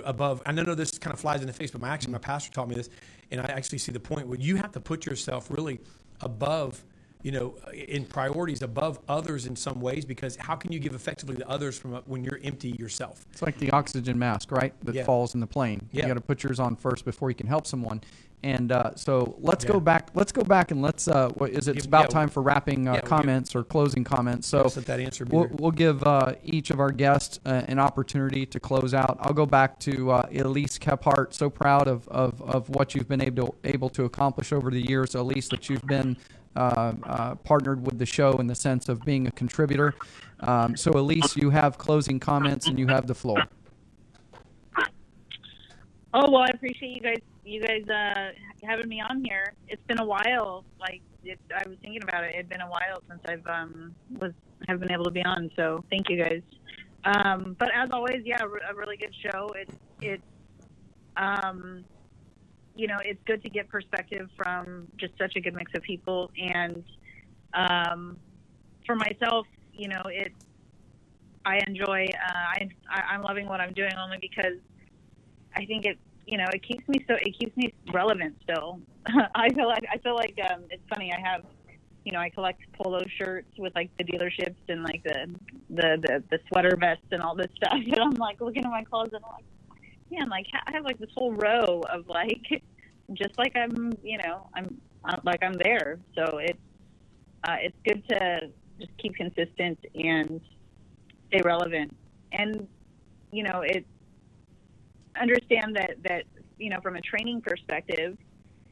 above. I know this kind of flies in the face, but my actually my pastor taught me this, and I actually see the point where you have to put yourself really above you know, in priorities above others in some ways because how can you give effectively to others from a, when you're empty yourself? It's like the oxygen mask, right? That Yeah. falls in the plane. Yeah. You got to put yours on first before you can help someone. And uh, so let's Yeah. go back. Let's go back and let's. Uh, what is it? It's about time for wrapping uh, yeah, we'll give- comments or closing comments. So let that answer we'll, we'll give uh, each of our guests uh, an opportunity to close out. I'll go back to uh, Elise Kephart. So proud of, of, of what you've been able to, able to accomplish over the years, Elise. That you've been partnered with the show in the sense of being a contributor. Um, so Elise, you have closing comments and you have the floor. Oh well, I appreciate you guys. You guys uh, having me on here. It's been a while. Like it, I was thinking about it. It'd been a while since I've um, was have been able to be on. So thank you guys. Um, but as always, yeah, a really good show. It it um, you know it's good to get perspective from just such a good mix of people. And um, for myself, you know, it I enjoy. Uh, I, I'm loving what I'm doing only because I think it, you know, it keeps me so it keeps me relevant still. I feel like I feel like um, it's funny. I have, you know, I collect polo shirts with like the dealerships and like the the the, the sweater vests and all this stuff. And I'm like looking at my closet. And I'm like, man, like I have like this whole row of like, just like I'm, you know, I'm, I'm like I'm there. So it's uh, it's good to just keep consistent and stay relevant. And you know, it understand that that you know from a training perspective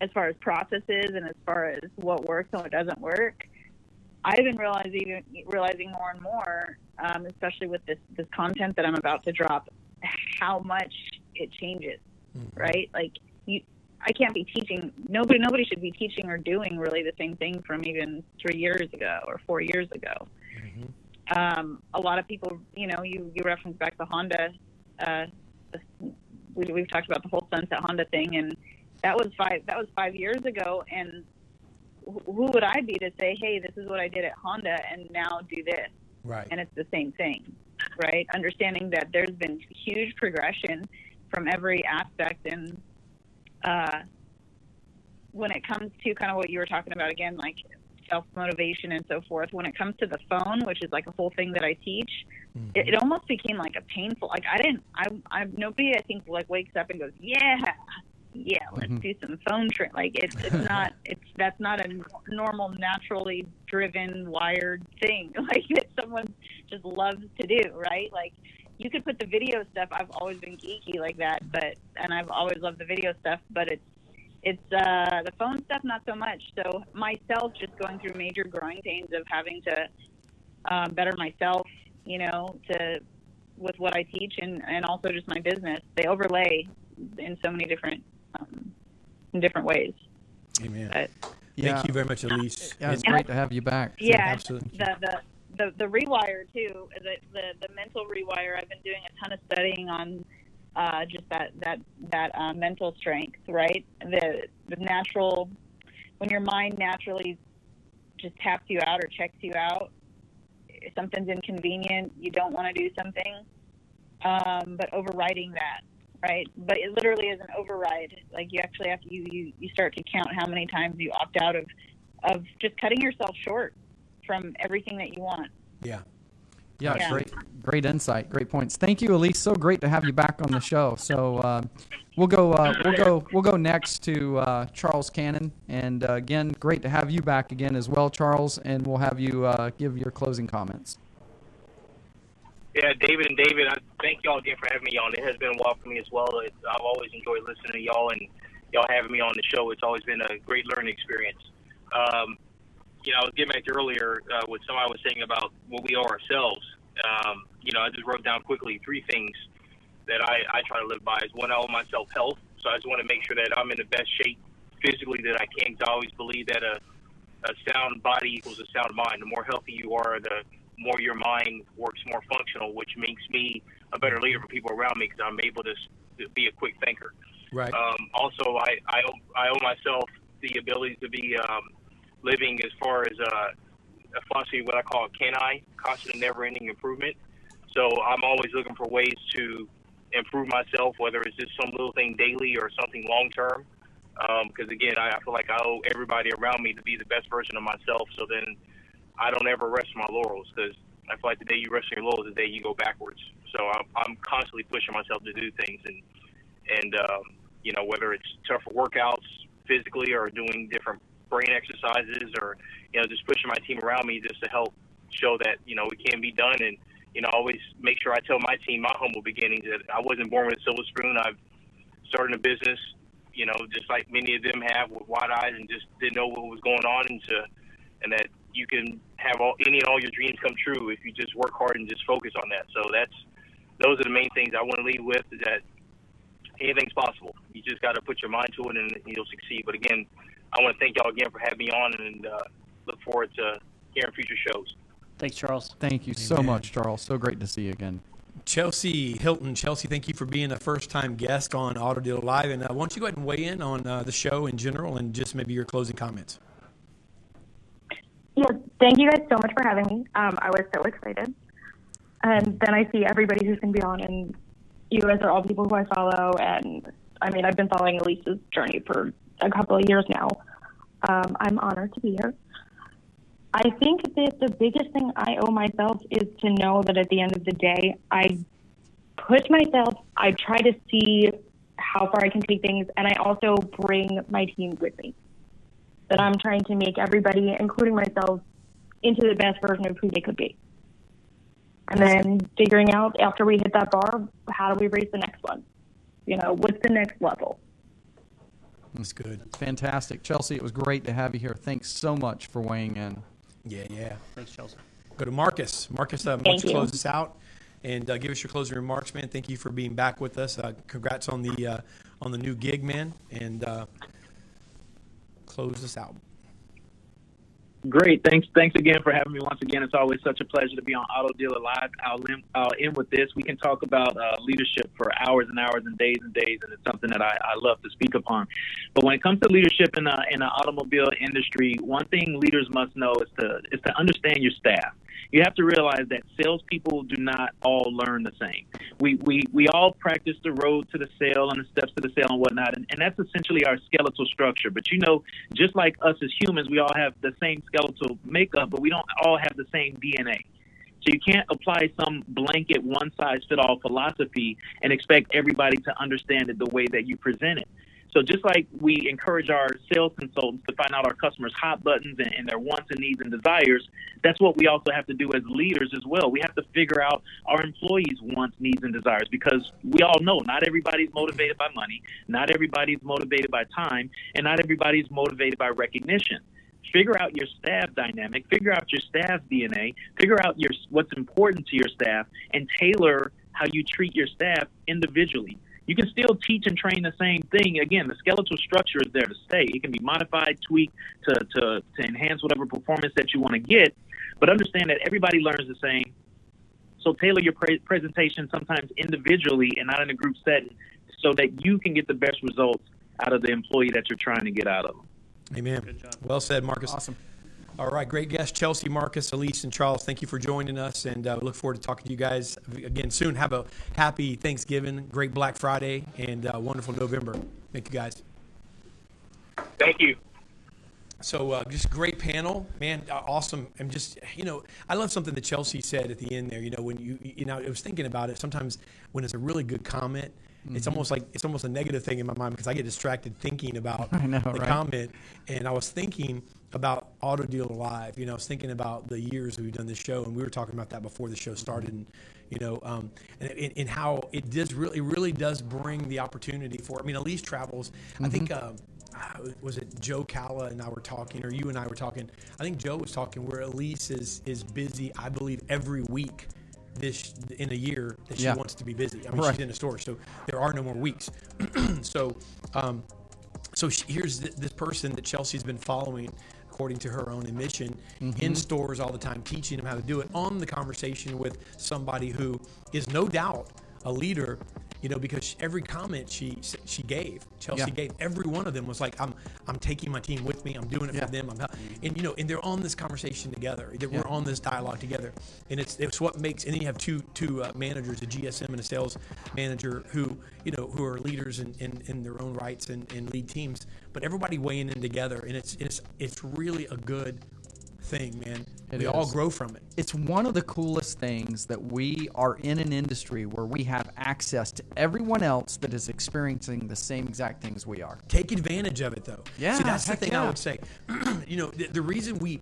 as far as processes and as far as what works and what doesn't work i've been realizing realizing more and more um, especially with this this content that i'm about to drop how much it changes right like you i can't be teaching nobody nobody should be teaching or doing really the same thing from even three years ago or four years ago um, a lot of people you know you you reference back to honda uh, we, we've talked about the whole sunset Honda thing, and that was five that was five years ago. And who would I be to say, hey, this is what I did at Honda, and now do this? Right. And it's the same thing, right? Understanding that there's been huge progression from every aspect, and uh, when it comes to kind of what you were talking about again, like self motivation and so forth. When it comes to the phone, which is like a whole thing that I teach, it, it almost became like a painful. Like I didn't, I, I nobody I think like wakes up and goes, yeah, yeah, let's do some phone trick. Like it's it's not it's that's not a n- normal, naturally driven, wired thing. Like that someone just loves to do, right? Like you could put the video stuff. I've always been geeky like that, but and I've always loved the video stuff, but it's it's uh, the phone stuff not so much. So myself, just going through major growing pains of having to um, better myself, you know, to with what I teach and and also just my business. They overlay in so many different um, in different ways. Amen. But Yeah. Thank you very much, Elise. Yeah, it's And- great to have you back. yeah, absolutely. the the the, the rewire too, the, the the mental rewire. I've been doing a ton of studying on uh, just that that that uh, mental strength, right? The the natural when your mind naturally just taps you out or checks you out. If something's inconvenient, you don't want to do something, um, but overriding that, right? But it literally is an override. Like you actually have to you, you you start to count how many times you opt out of of just cutting yourself short from everything that you want. Yeah. Yeah, Yeah. great, great insight, great points. Thank you, Elise. So great to have you back on the show. So uh, we'll go, uh, we'll go, we'll go next to uh, Charles Cannon, and uh, again, great to have you back again as well, Charles. And we'll have you uh, give your closing comments. Yeah, David and David, I thank y'all again for having me on. It has been a while for me as well. It, I've always enjoyed listening to y'all and y'all having me on the show. It's always been a great learning experience. Um, you know, I was getting back to earlier uh, what somebody was saying about what we are ourselves. Um, you know, I just wrote down quickly three things that I, I try to live by. Is one, I owe myself health, so I just want to make sure that I'm in the best shape physically that I can. 'cause I always believe that a, a sound body equals a sound mind. The more healthy you are, the more your mind works more functional, which makes me a better leader for people around me because I'm able to, to be a quick thinker. Right. Um, also, I, I, owe, I owe myself the ability to be um, living as far as uh, a philosophy, what I call CANI, constant never ending improvement. So I'm always looking for ways to improve myself, whether it's just some little thing daily or something long term. Because again, I, I feel like I owe everybody around me to be the best version of myself. So then I don't ever rest my laurels because I feel like the day you rest your laurels the day you go backwards. So I'm, I'm constantly pushing myself to do things, and and um, you know whether it's tougher workouts physically or doing different brain exercises or you know just pushing my team around me just to help show that you know it can be done and you know always make sure I tell my team my humble beginnings that I wasn't born with a silver spoon. I've started a business, you know, just like many of them have with wide eyes and just didn't know what was going on and to and that you can have all any and all your dreams come true if you just work hard and just focus on that. So that's those are the main things I want to lead with is that anything's possible. You just got to put your mind to it and you'll succeed. But again, I want to thank y'all again for having me on and uh, look forward to hearing future shows. Thanks, Charles. Thank you so much, Charles. So great to see you again. Chelsea Hilton. Chelsea, thank you for being a first time guest on Auto Deal Live. And uh, why don't you go ahead and weigh in on uh, the show in general and just maybe your closing comments? Yeah, thank you guys so much for having me. Um, I was so excited. And then I see everybody who's going to be on, and you guys are all people who I follow. And I mean, I've been following Elise's journey for a couple of years now. Um, I'm honored to be here. I think that the biggest thing I owe myself is to know that at the end of the day, I push myself, I try to see how far I can take things, and I also bring my team with me. That I'm trying to make everybody, including myself, into the best version of who they could be. And then figuring out after we hit that bar, how do we raise the next one? You know, what's the next level? That's good. Fantastic. Chelsea, it was great to have you here. Thanks so much for weighing in. Yeah, yeah. Thanks, Chelsea. Go to Marcus. Marcus, uh, why don't you you. close us out and uh, give us your closing remarks, man. Thank you for being back with us. Uh, congrats on the uh, on the new gig, man, and uh, close us out. Great. Thanks. Thanks again for having me once again. It's always such a pleasure to be on Auto Dealer Live. I'll end, I'll end with this. We can talk about uh, leadership for hours and hours and days and days, and it's something that I, I love to speak upon. But when it comes to leadership in the in the automobile industry, one thing leaders must know is to is to understand your staff. You have to realize that salespeople do not all learn the same. We we, we all practice the road to the sale and the steps to the sale and whatnot, and, and that's essentially our skeletal structure. But you know, just like us as humans, we all have the same skeletal makeup, but we don't all have the same DNA. So you can't apply some blanket one size fit all philosophy and expect everybody to understand it the way that you present it. So just like we encourage our sales consultants to find out our customers' hot buttons and, and their wants and needs and desires, that's what we also have to do as leaders as well. We have to figure out our employees' wants, needs, and desires because we all know not everybody's motivated by money, not everybody's motivated by time, and not everybody's motivated by recognition figure out your staff dynamic, figure out your staff DNA, figure out your what's important to your staff, and tailor how you treat your staff individually. You can still teach and train the same thing. Again, the skeletal structure is there to stay. It can be modified, tweaked to, to, to enhance whatever performance that you want to get. But understand that everybody learns the same. So tailor your pre- presentation sometimes individually and not in a group setting so that you can get the best results out of the employee that you're trying to get out of them. Amen. Well said, Marcus. Awesome. All right, great guest, Chelsea, Marcus, Elise, and Charles. Thank you for joining us, and uh, look forward to talking to you guys again soon. Have a happy Thanksgiving, great Black Friday, and uh, wonderful November. Thank you, guys. Thank you. So uh, just great panel, man, awesome. I'm just you know, I love something that Chelsea said at the end there. You know, when you you know, I was thinking about it. Sometimes when it's a really good comment, it's almost like it's almost a negative thing in my mind because I get distracted thinking about know, the right? comment. And I was thinking about Auto Deal Live. You know, I was thinking about the years we've done this show, and we were talking about that before the show started. And you know, um, and, and, and how it does really, it really does bring the opportunity for. I mean, Elise travels. I think. Uh, was it Joe Calla and I were talking, or you and I were talking? I think Joe was talking where Elise is is busy. I believe every week this in a year that she Yeah. wants to be busy. I mean, Right. she's in a store, so there are no more weeks. so, um, so she, here's th- this person that Chelsea's been following, according to her own admission, in mm-hmm. stores all the time, teaching them how to do it. On the conversation with somebody who is no doubt a leader you know, because every comment she she gave, Chelsea Yeah. gave, every one of them was like, I'm I'm taking my team with me. I'm doing it Yeah. for them. I'm hel-" and you know, and they're on this conversation together. That Yeah. We're on this dialogue together, and it's it's what makes. And then you have two two uh, managers, a GSM and a sales manager, who you know who are leaders in, in, in their own rights and, and lead teams. But everybody weighing in together, and it's it's it's really a good thing, man. It we all grow from it. It's one of the coolest things that we are in an industry where we have access to everyone else that is experiencing the same exact things we are. Take advantage of it, though. Yeah, See, that's the thing yeah. I would say. you know, the, the reason we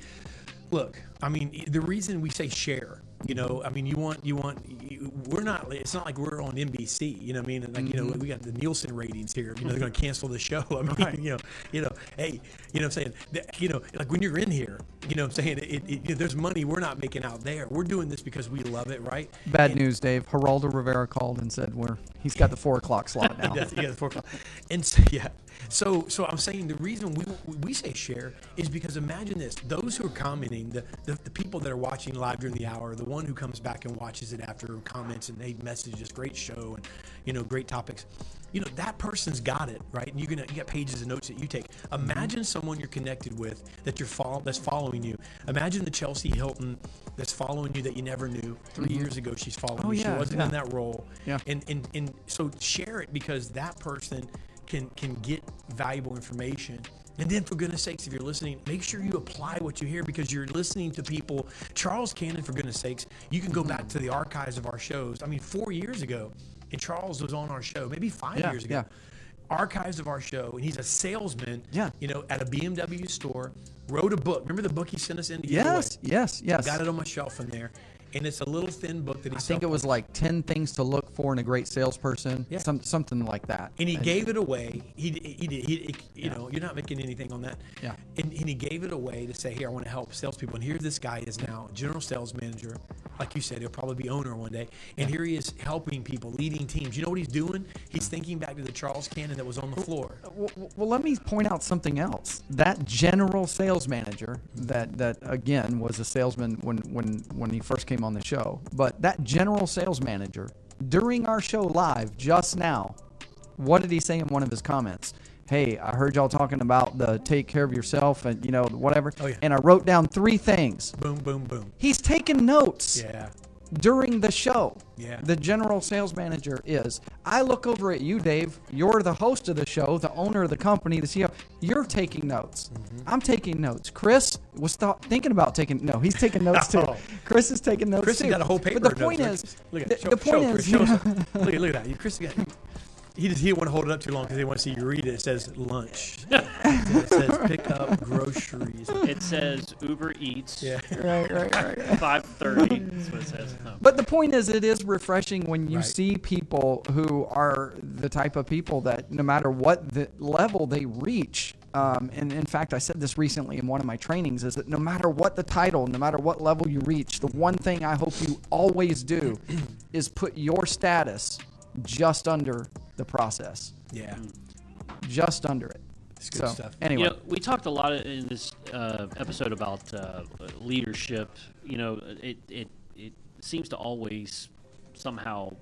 look. I mean, the reason we say share. You know, I mean, you want you want. You, we're not. It's not like we're on NBC. You know, what I mean, like you know, Mm-hmm. we got the Nielsen ratings here. You know, they're going to cancel the show. I mean, you know, you know, hey, you know, what I'm saying, you know, like when you're in here, you know, what I'm saying, it, it, know, there's money we're not making out there. We're doing this because we love it, right? Bad And- news, Dave. Geraldo Rivera called and said we're he's got the four o'clock slot now. yeah, yeah, the four o'clock. And so, yeah, so so I'm saying the reason we we say share is because imagine this: those who are commenting, the, the the people that are watching live during the hour, the one who comes back and watches it after comments and they message us, great show and you know great topics. You know that person's got it right, and you're gonna you got pages of notes that you take. Imagine someone you're connected with that you're follow, that's following you. Imagine the Chelsea Hilton that's following you that you never knew 3 mm-hmm. years ago. She's following Oh, you. yeah, she wasn't yeah. in that role. Yeah. And and and so share it because that person can can get valuable information. And then, for goodness sakes, if you're listening, make sure you apply what you hear because you're listening to people. Charles Cannon, for goodness sakes, you can go back to the archives of our shows. I mean, four years ago, and Charles was on our show, maybe five Yeah, years ago. yeah. Archives of our show, and he's a salesman. Yeah. You know, at a BMW store, wrote a book. Remember the book he sent us in? Yes, yes, yes. I got it on my shelf in there, and it's a little thin book that he. I think it was like ten things to look for in a great salesperson. Yeah. Some, something like that. and he gave it away. He he did. He, he- you Yeah. know, you're not making anything on that. Yeah. And, and he gave it away to say, here, I want to help salespeople. And here this guy is now general sales manager. Like you said, he'll probably be owner one day. And here he is helping people, leading teams. You know what he's doing? He's thinking back to the Charles Cannon that was on the floor. Well, well, let me point out something else. That general sales manager, that that again was a salesman when when when he first came on the show. But that general sales manager, during our show live just now, what did he say in one of his comments? Hey, I heard y'all talking about the take care of yourself and you know whatever. Oh, yeah. And I wrote down three things. Boom, boom, boom. He's taking notes Yeah. During the show. Yeah. The general sales manager is. I look over at you, Dave. You're the host of the show, the owner of the company, the CEO. You're taking notes. Mm-hmm. I'm taking notes. Chris was th- thinking about taking. No, he's taking notes too. Oh. Chris is taking notes Chris too. got a whole paper. But of the point notes, is, look at the. Show, the point show, is, Chris, you show look, at- look at that. Chris got. He just he didn't want to hold it up too long because he wants to see you read it. It says lunch. it says pick up groceries. It says Uber Eats. Yeah. right, right, right. Five thirty. That's what it says. No. But the point is, it is refreshing when you Right. see people who are the type of people that no matter what the level they reach, um, and in fact, I said this recently in one of my trainings, is that no matter what the title, no matter what level you reach, the one thing I hope you always do is put your status just under the process, Yeah. just under it. It's good so, stuff. Anyway, You know, we talked a lot in this uh, episode about uh, leadership. You know, it, it it seems to always somehow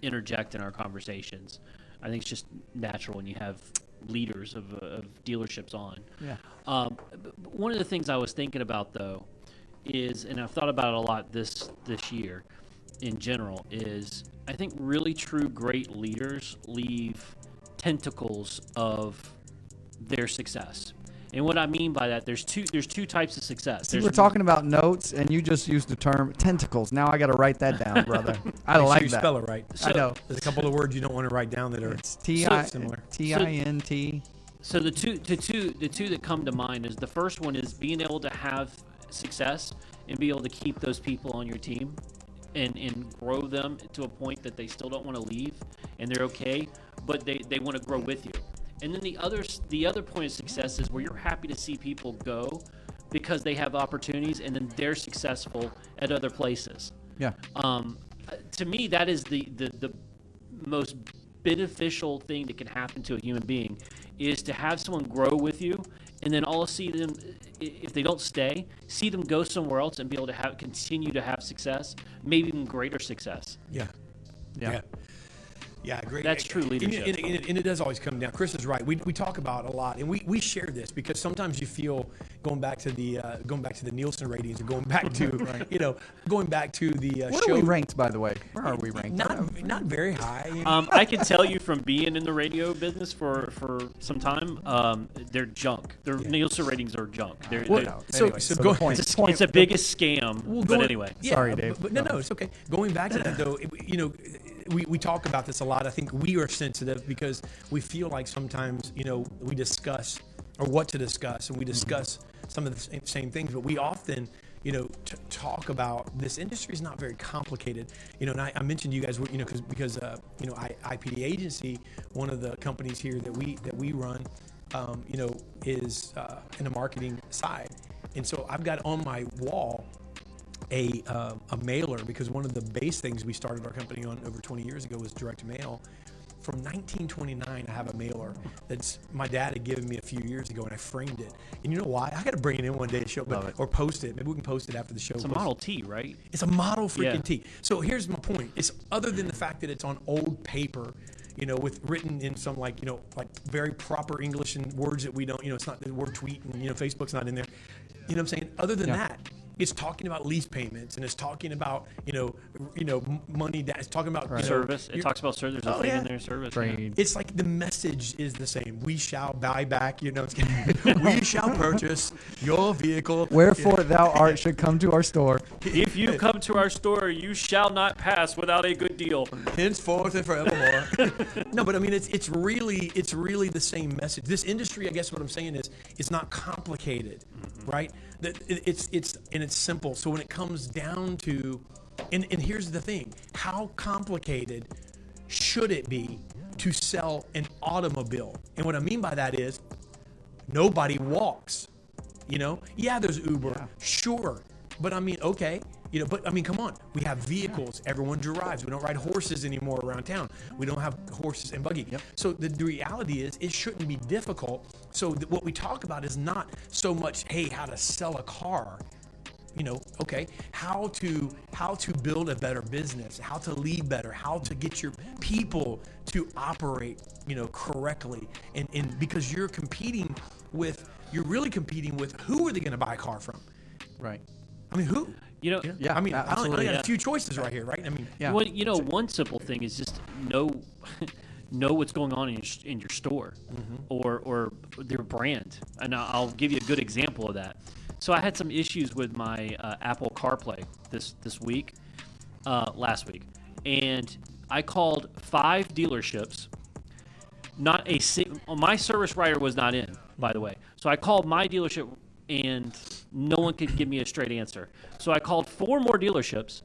interject in our conversations. I think it's just natural when you have leaders of, of dealerships on. Yeah. Um, b- b- one of the things I was thinking about though is, and I've thought about it a lot this this year, in general, is I think really true great leaders leave tentacles of their success. And what I mean by that, there's two there's two types of success. See, There's we're talking about notes, and you just used the term tentacles. Now I got to write that down, brother. I Make sure like you that. spell it right. I know. There's a couple of words you don't want to write down that are It's T I similar. T I N T. So the two, the two, the two that come to mind is the first one is being able to have success and be able to keep those people on your team, and and grow them to a point that they still don't want to leave and they're okay, but they they want to grow with you. And then the other the other point of success is where you're happy to see people go because they have opportunities and then they're successful at other places. Yeah. Um, to me, that is the, the, the most beneficial thing that can happen to a human being is to have someone grow with you and then all see them if they don't stay see them go somewhere else and be able to have continue to have success maybe even greater success Yeah. Yeah. Yeah, great. That's true And- leadership. And, and, and it does always come down. Chris is right. We, we talk about it a lot, and we, we share this because sometimes you feel going back to the uh, going back to the Nielsen ratings and going back to you know going back to the uh, Where show. are we ranked, by the way? Where are we ranked? Not not very high. you know. Um, I can tell you from being in the radio business for, for some time, um, they're junk. Their Nielsen ratings are junk. They're, Well, they're- so- Anyway, so so go- point, it's, point- it's the biggest scam. Well, but anyway, yeah, Sorry, but- Dave. But, no, no, it's okay. Going back to that though, it, you know, we, we talk about this a lot. I think we are sensitive because we feel like sometimes you know we discuss or what to discuss, and we discuss some of the same, things, but we often. You know, t- talk about this industry is not very complicated. You know, and I, I mentioned you guys, you know, cause, because uh, you know, I, IPD agency, one of the companies here that we that we run, um, you know, is uh, in the marketing side, and so I've got on my wall a, uh, a mailer because one of the base things we started our company on over 20 years ago was direct mail. From 1929, I have a mailer that's my dad had given me a few years ago, and I framed it. And you know why? I got to bring it in one day to show, Love it. or post it. Maybe we can post it after the show. it's a Post- Model T, right? it's a model freaking Yeah. T. So here's my point. It's other than the fact that it's on old paper, you know, with written in some like, you know, like very proper English and words that we don't, you know, it's not the word tweet and, you know, Facebook's not in there. You know what I'm saying? Other than Yeah. that, it's talking about lease payments and it's talking about, you know, you know, money. that it's talking about you know, Service. It talks about service. There's a Oh, thing yeah. in there. Service. Trade. it's like the message is the same. We shall buy back, you know, we shall purchase your vehicle. Wherefore thou art should come to our store. If you come to our store, you shall not pass without a good deal. henceforth and forevermore. no, but I mean, it's it's really it's really the same message. This industry, I guess, what I'm saying is, it's not complicated, right? That it's it's and it's simple. So when it comes down to, and and here's the thing: how complicated should it be to sell an automobile? And what I mean by that is, nobody walks. You know, yeah, there's Uber, sure, but I mean, okay, you know, but I mean, come on, we have vehicles. Everyone drives. We don't ride horses anymore around town. We don't have horses and buggy. So the, the reality is, it shouldn't be difficult. So th- what we talk about is not so much, hey, how to sell a car you know okay how to how to build a better business how to lead better how to get your people to operate you know correctly and and because you're competing with you're really competing with who are they going to buy a car from Right. i mean who You know, Yeah, i mean I, only, I absolutely. got Yeah. a few choices right here right i mean Yeah. Well, you know, one simple thing is just know know what's going on in your, in your store Mm-hmm. or or their brand. And I'll I'll give you a good example of that. So I had some issues with my uh, Apple CarPlay this this week, uh, last week, and I called five dealerships. Not a my service writer was not in, by the way. So I called my dealership, and no one could give me a straight answer. So I called four more dealerships.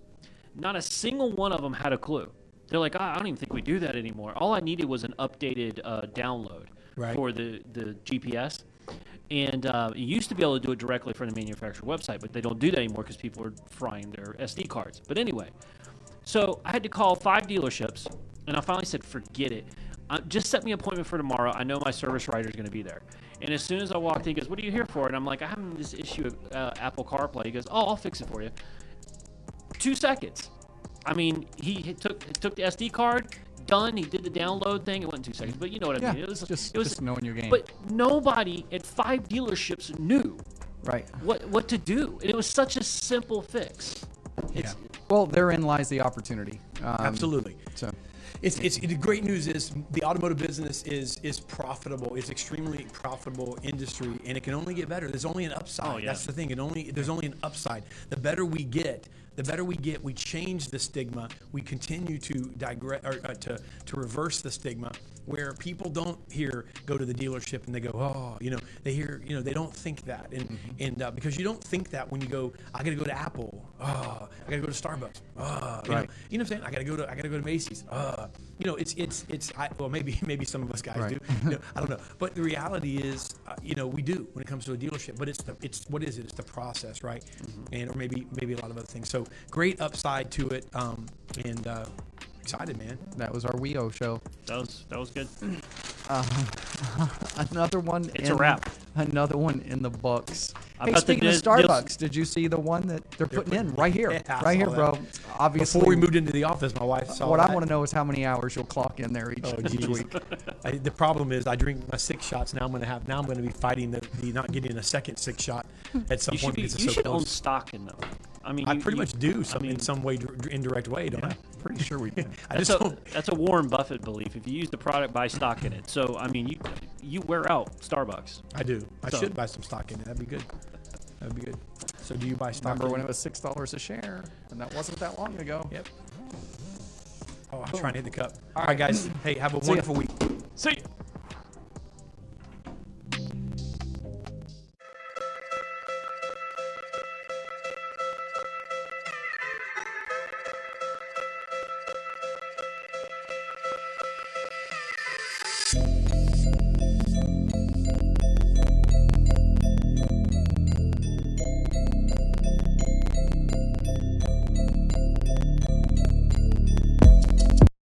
Not a single one of them had a clue. They're like, "Ah, I don't even think we do that anymore. All I needed was an updated uh, download Right. for the, the GPS. And uh, you used to be able to do it directly from the manufacturer website, but they don't do that anymore because people are frying their SD cards. But anyway, so I had to call five dealerships, and I finally said, forget it. Uh, just set me an appointment for tomorrow. I know my service writer is going to be there. And as soon as I walked in, he goes, What are you here for? And I'm like, I'm having this issue of uh, Apple CarPlay. He goes, Oh, I'll fix it for you. Two seconds. I mean, he took took the SD card, done. He did the download thing. It went in two seconds. But you know what I Yeah, mean. It was just- it was just knowing your game. But nobody at five dealerships knew Right. what what to do. And it was such a simple fix. It's, Well, therein lies the opportunity. Um, absolutely So, It's, it's the great news is the automotive business is is profitable. It's extremely profitable industry, and it can only get better. There's only an upside. Oh, yeah. That's the thing. It only there's only an upside. The better we get, the better we get. We change the stigma. We continue to digress or uh, to to reverse the stigma where people don't hear go to the dealership and they go oh you know they hear you know they don't think that and Mm-hmm. and uh, because you don't think that when you go I got to go to Apple oh I got to go to Starbucks oh you know, you know what I'm saying? I gotta go to I gotta go to Macy's. Uh, you know, it's it's it's I, well maybe maybe some of us guys Right. do. You know, I don't know, but the reality is, uh, you know, we do when it comes to a dealership. But it's the it's what is it? It's the process, right? And or maybe maybe a lot of other things. So great upside to it, um, and uh, excited, man. that was our WEO show. that was that was good. Uh, another one. It's a in- wrap. another one in the books. I Hey, bet the speaking of deal- Starbucks, did you see the one that they're putting in right here, Yeah, right here, saw bro? Obviously, Before we moved into the office, my wife saw what that. I want to know is how many hours you'll clock in there each, Oh, each week. I, the problem is I drink my six shots. Now I'm going to have. Now I'm going to be fighting the, the not getting a second six shot at some You point be, because it's you so should own close. stock in them. I mean, I you- pretty you- much do I some mean, in some way, indirect way, don't I? Pretty sure we do. I That's just a, don't. that's a Warren Buffett belief. If you use the product, buy stock in it. So I mean, you you wear out Starbucks. I do. I So- should buy some stock in it. That'd be good. That'd be good. So do you buy stock? Remember in when it was six dollars a share, and that wasn't that long ago. Yep. Oh, I'm trying to hit the cup. All right, guys. Hey, have a wonderful week. See ya. wonderful week.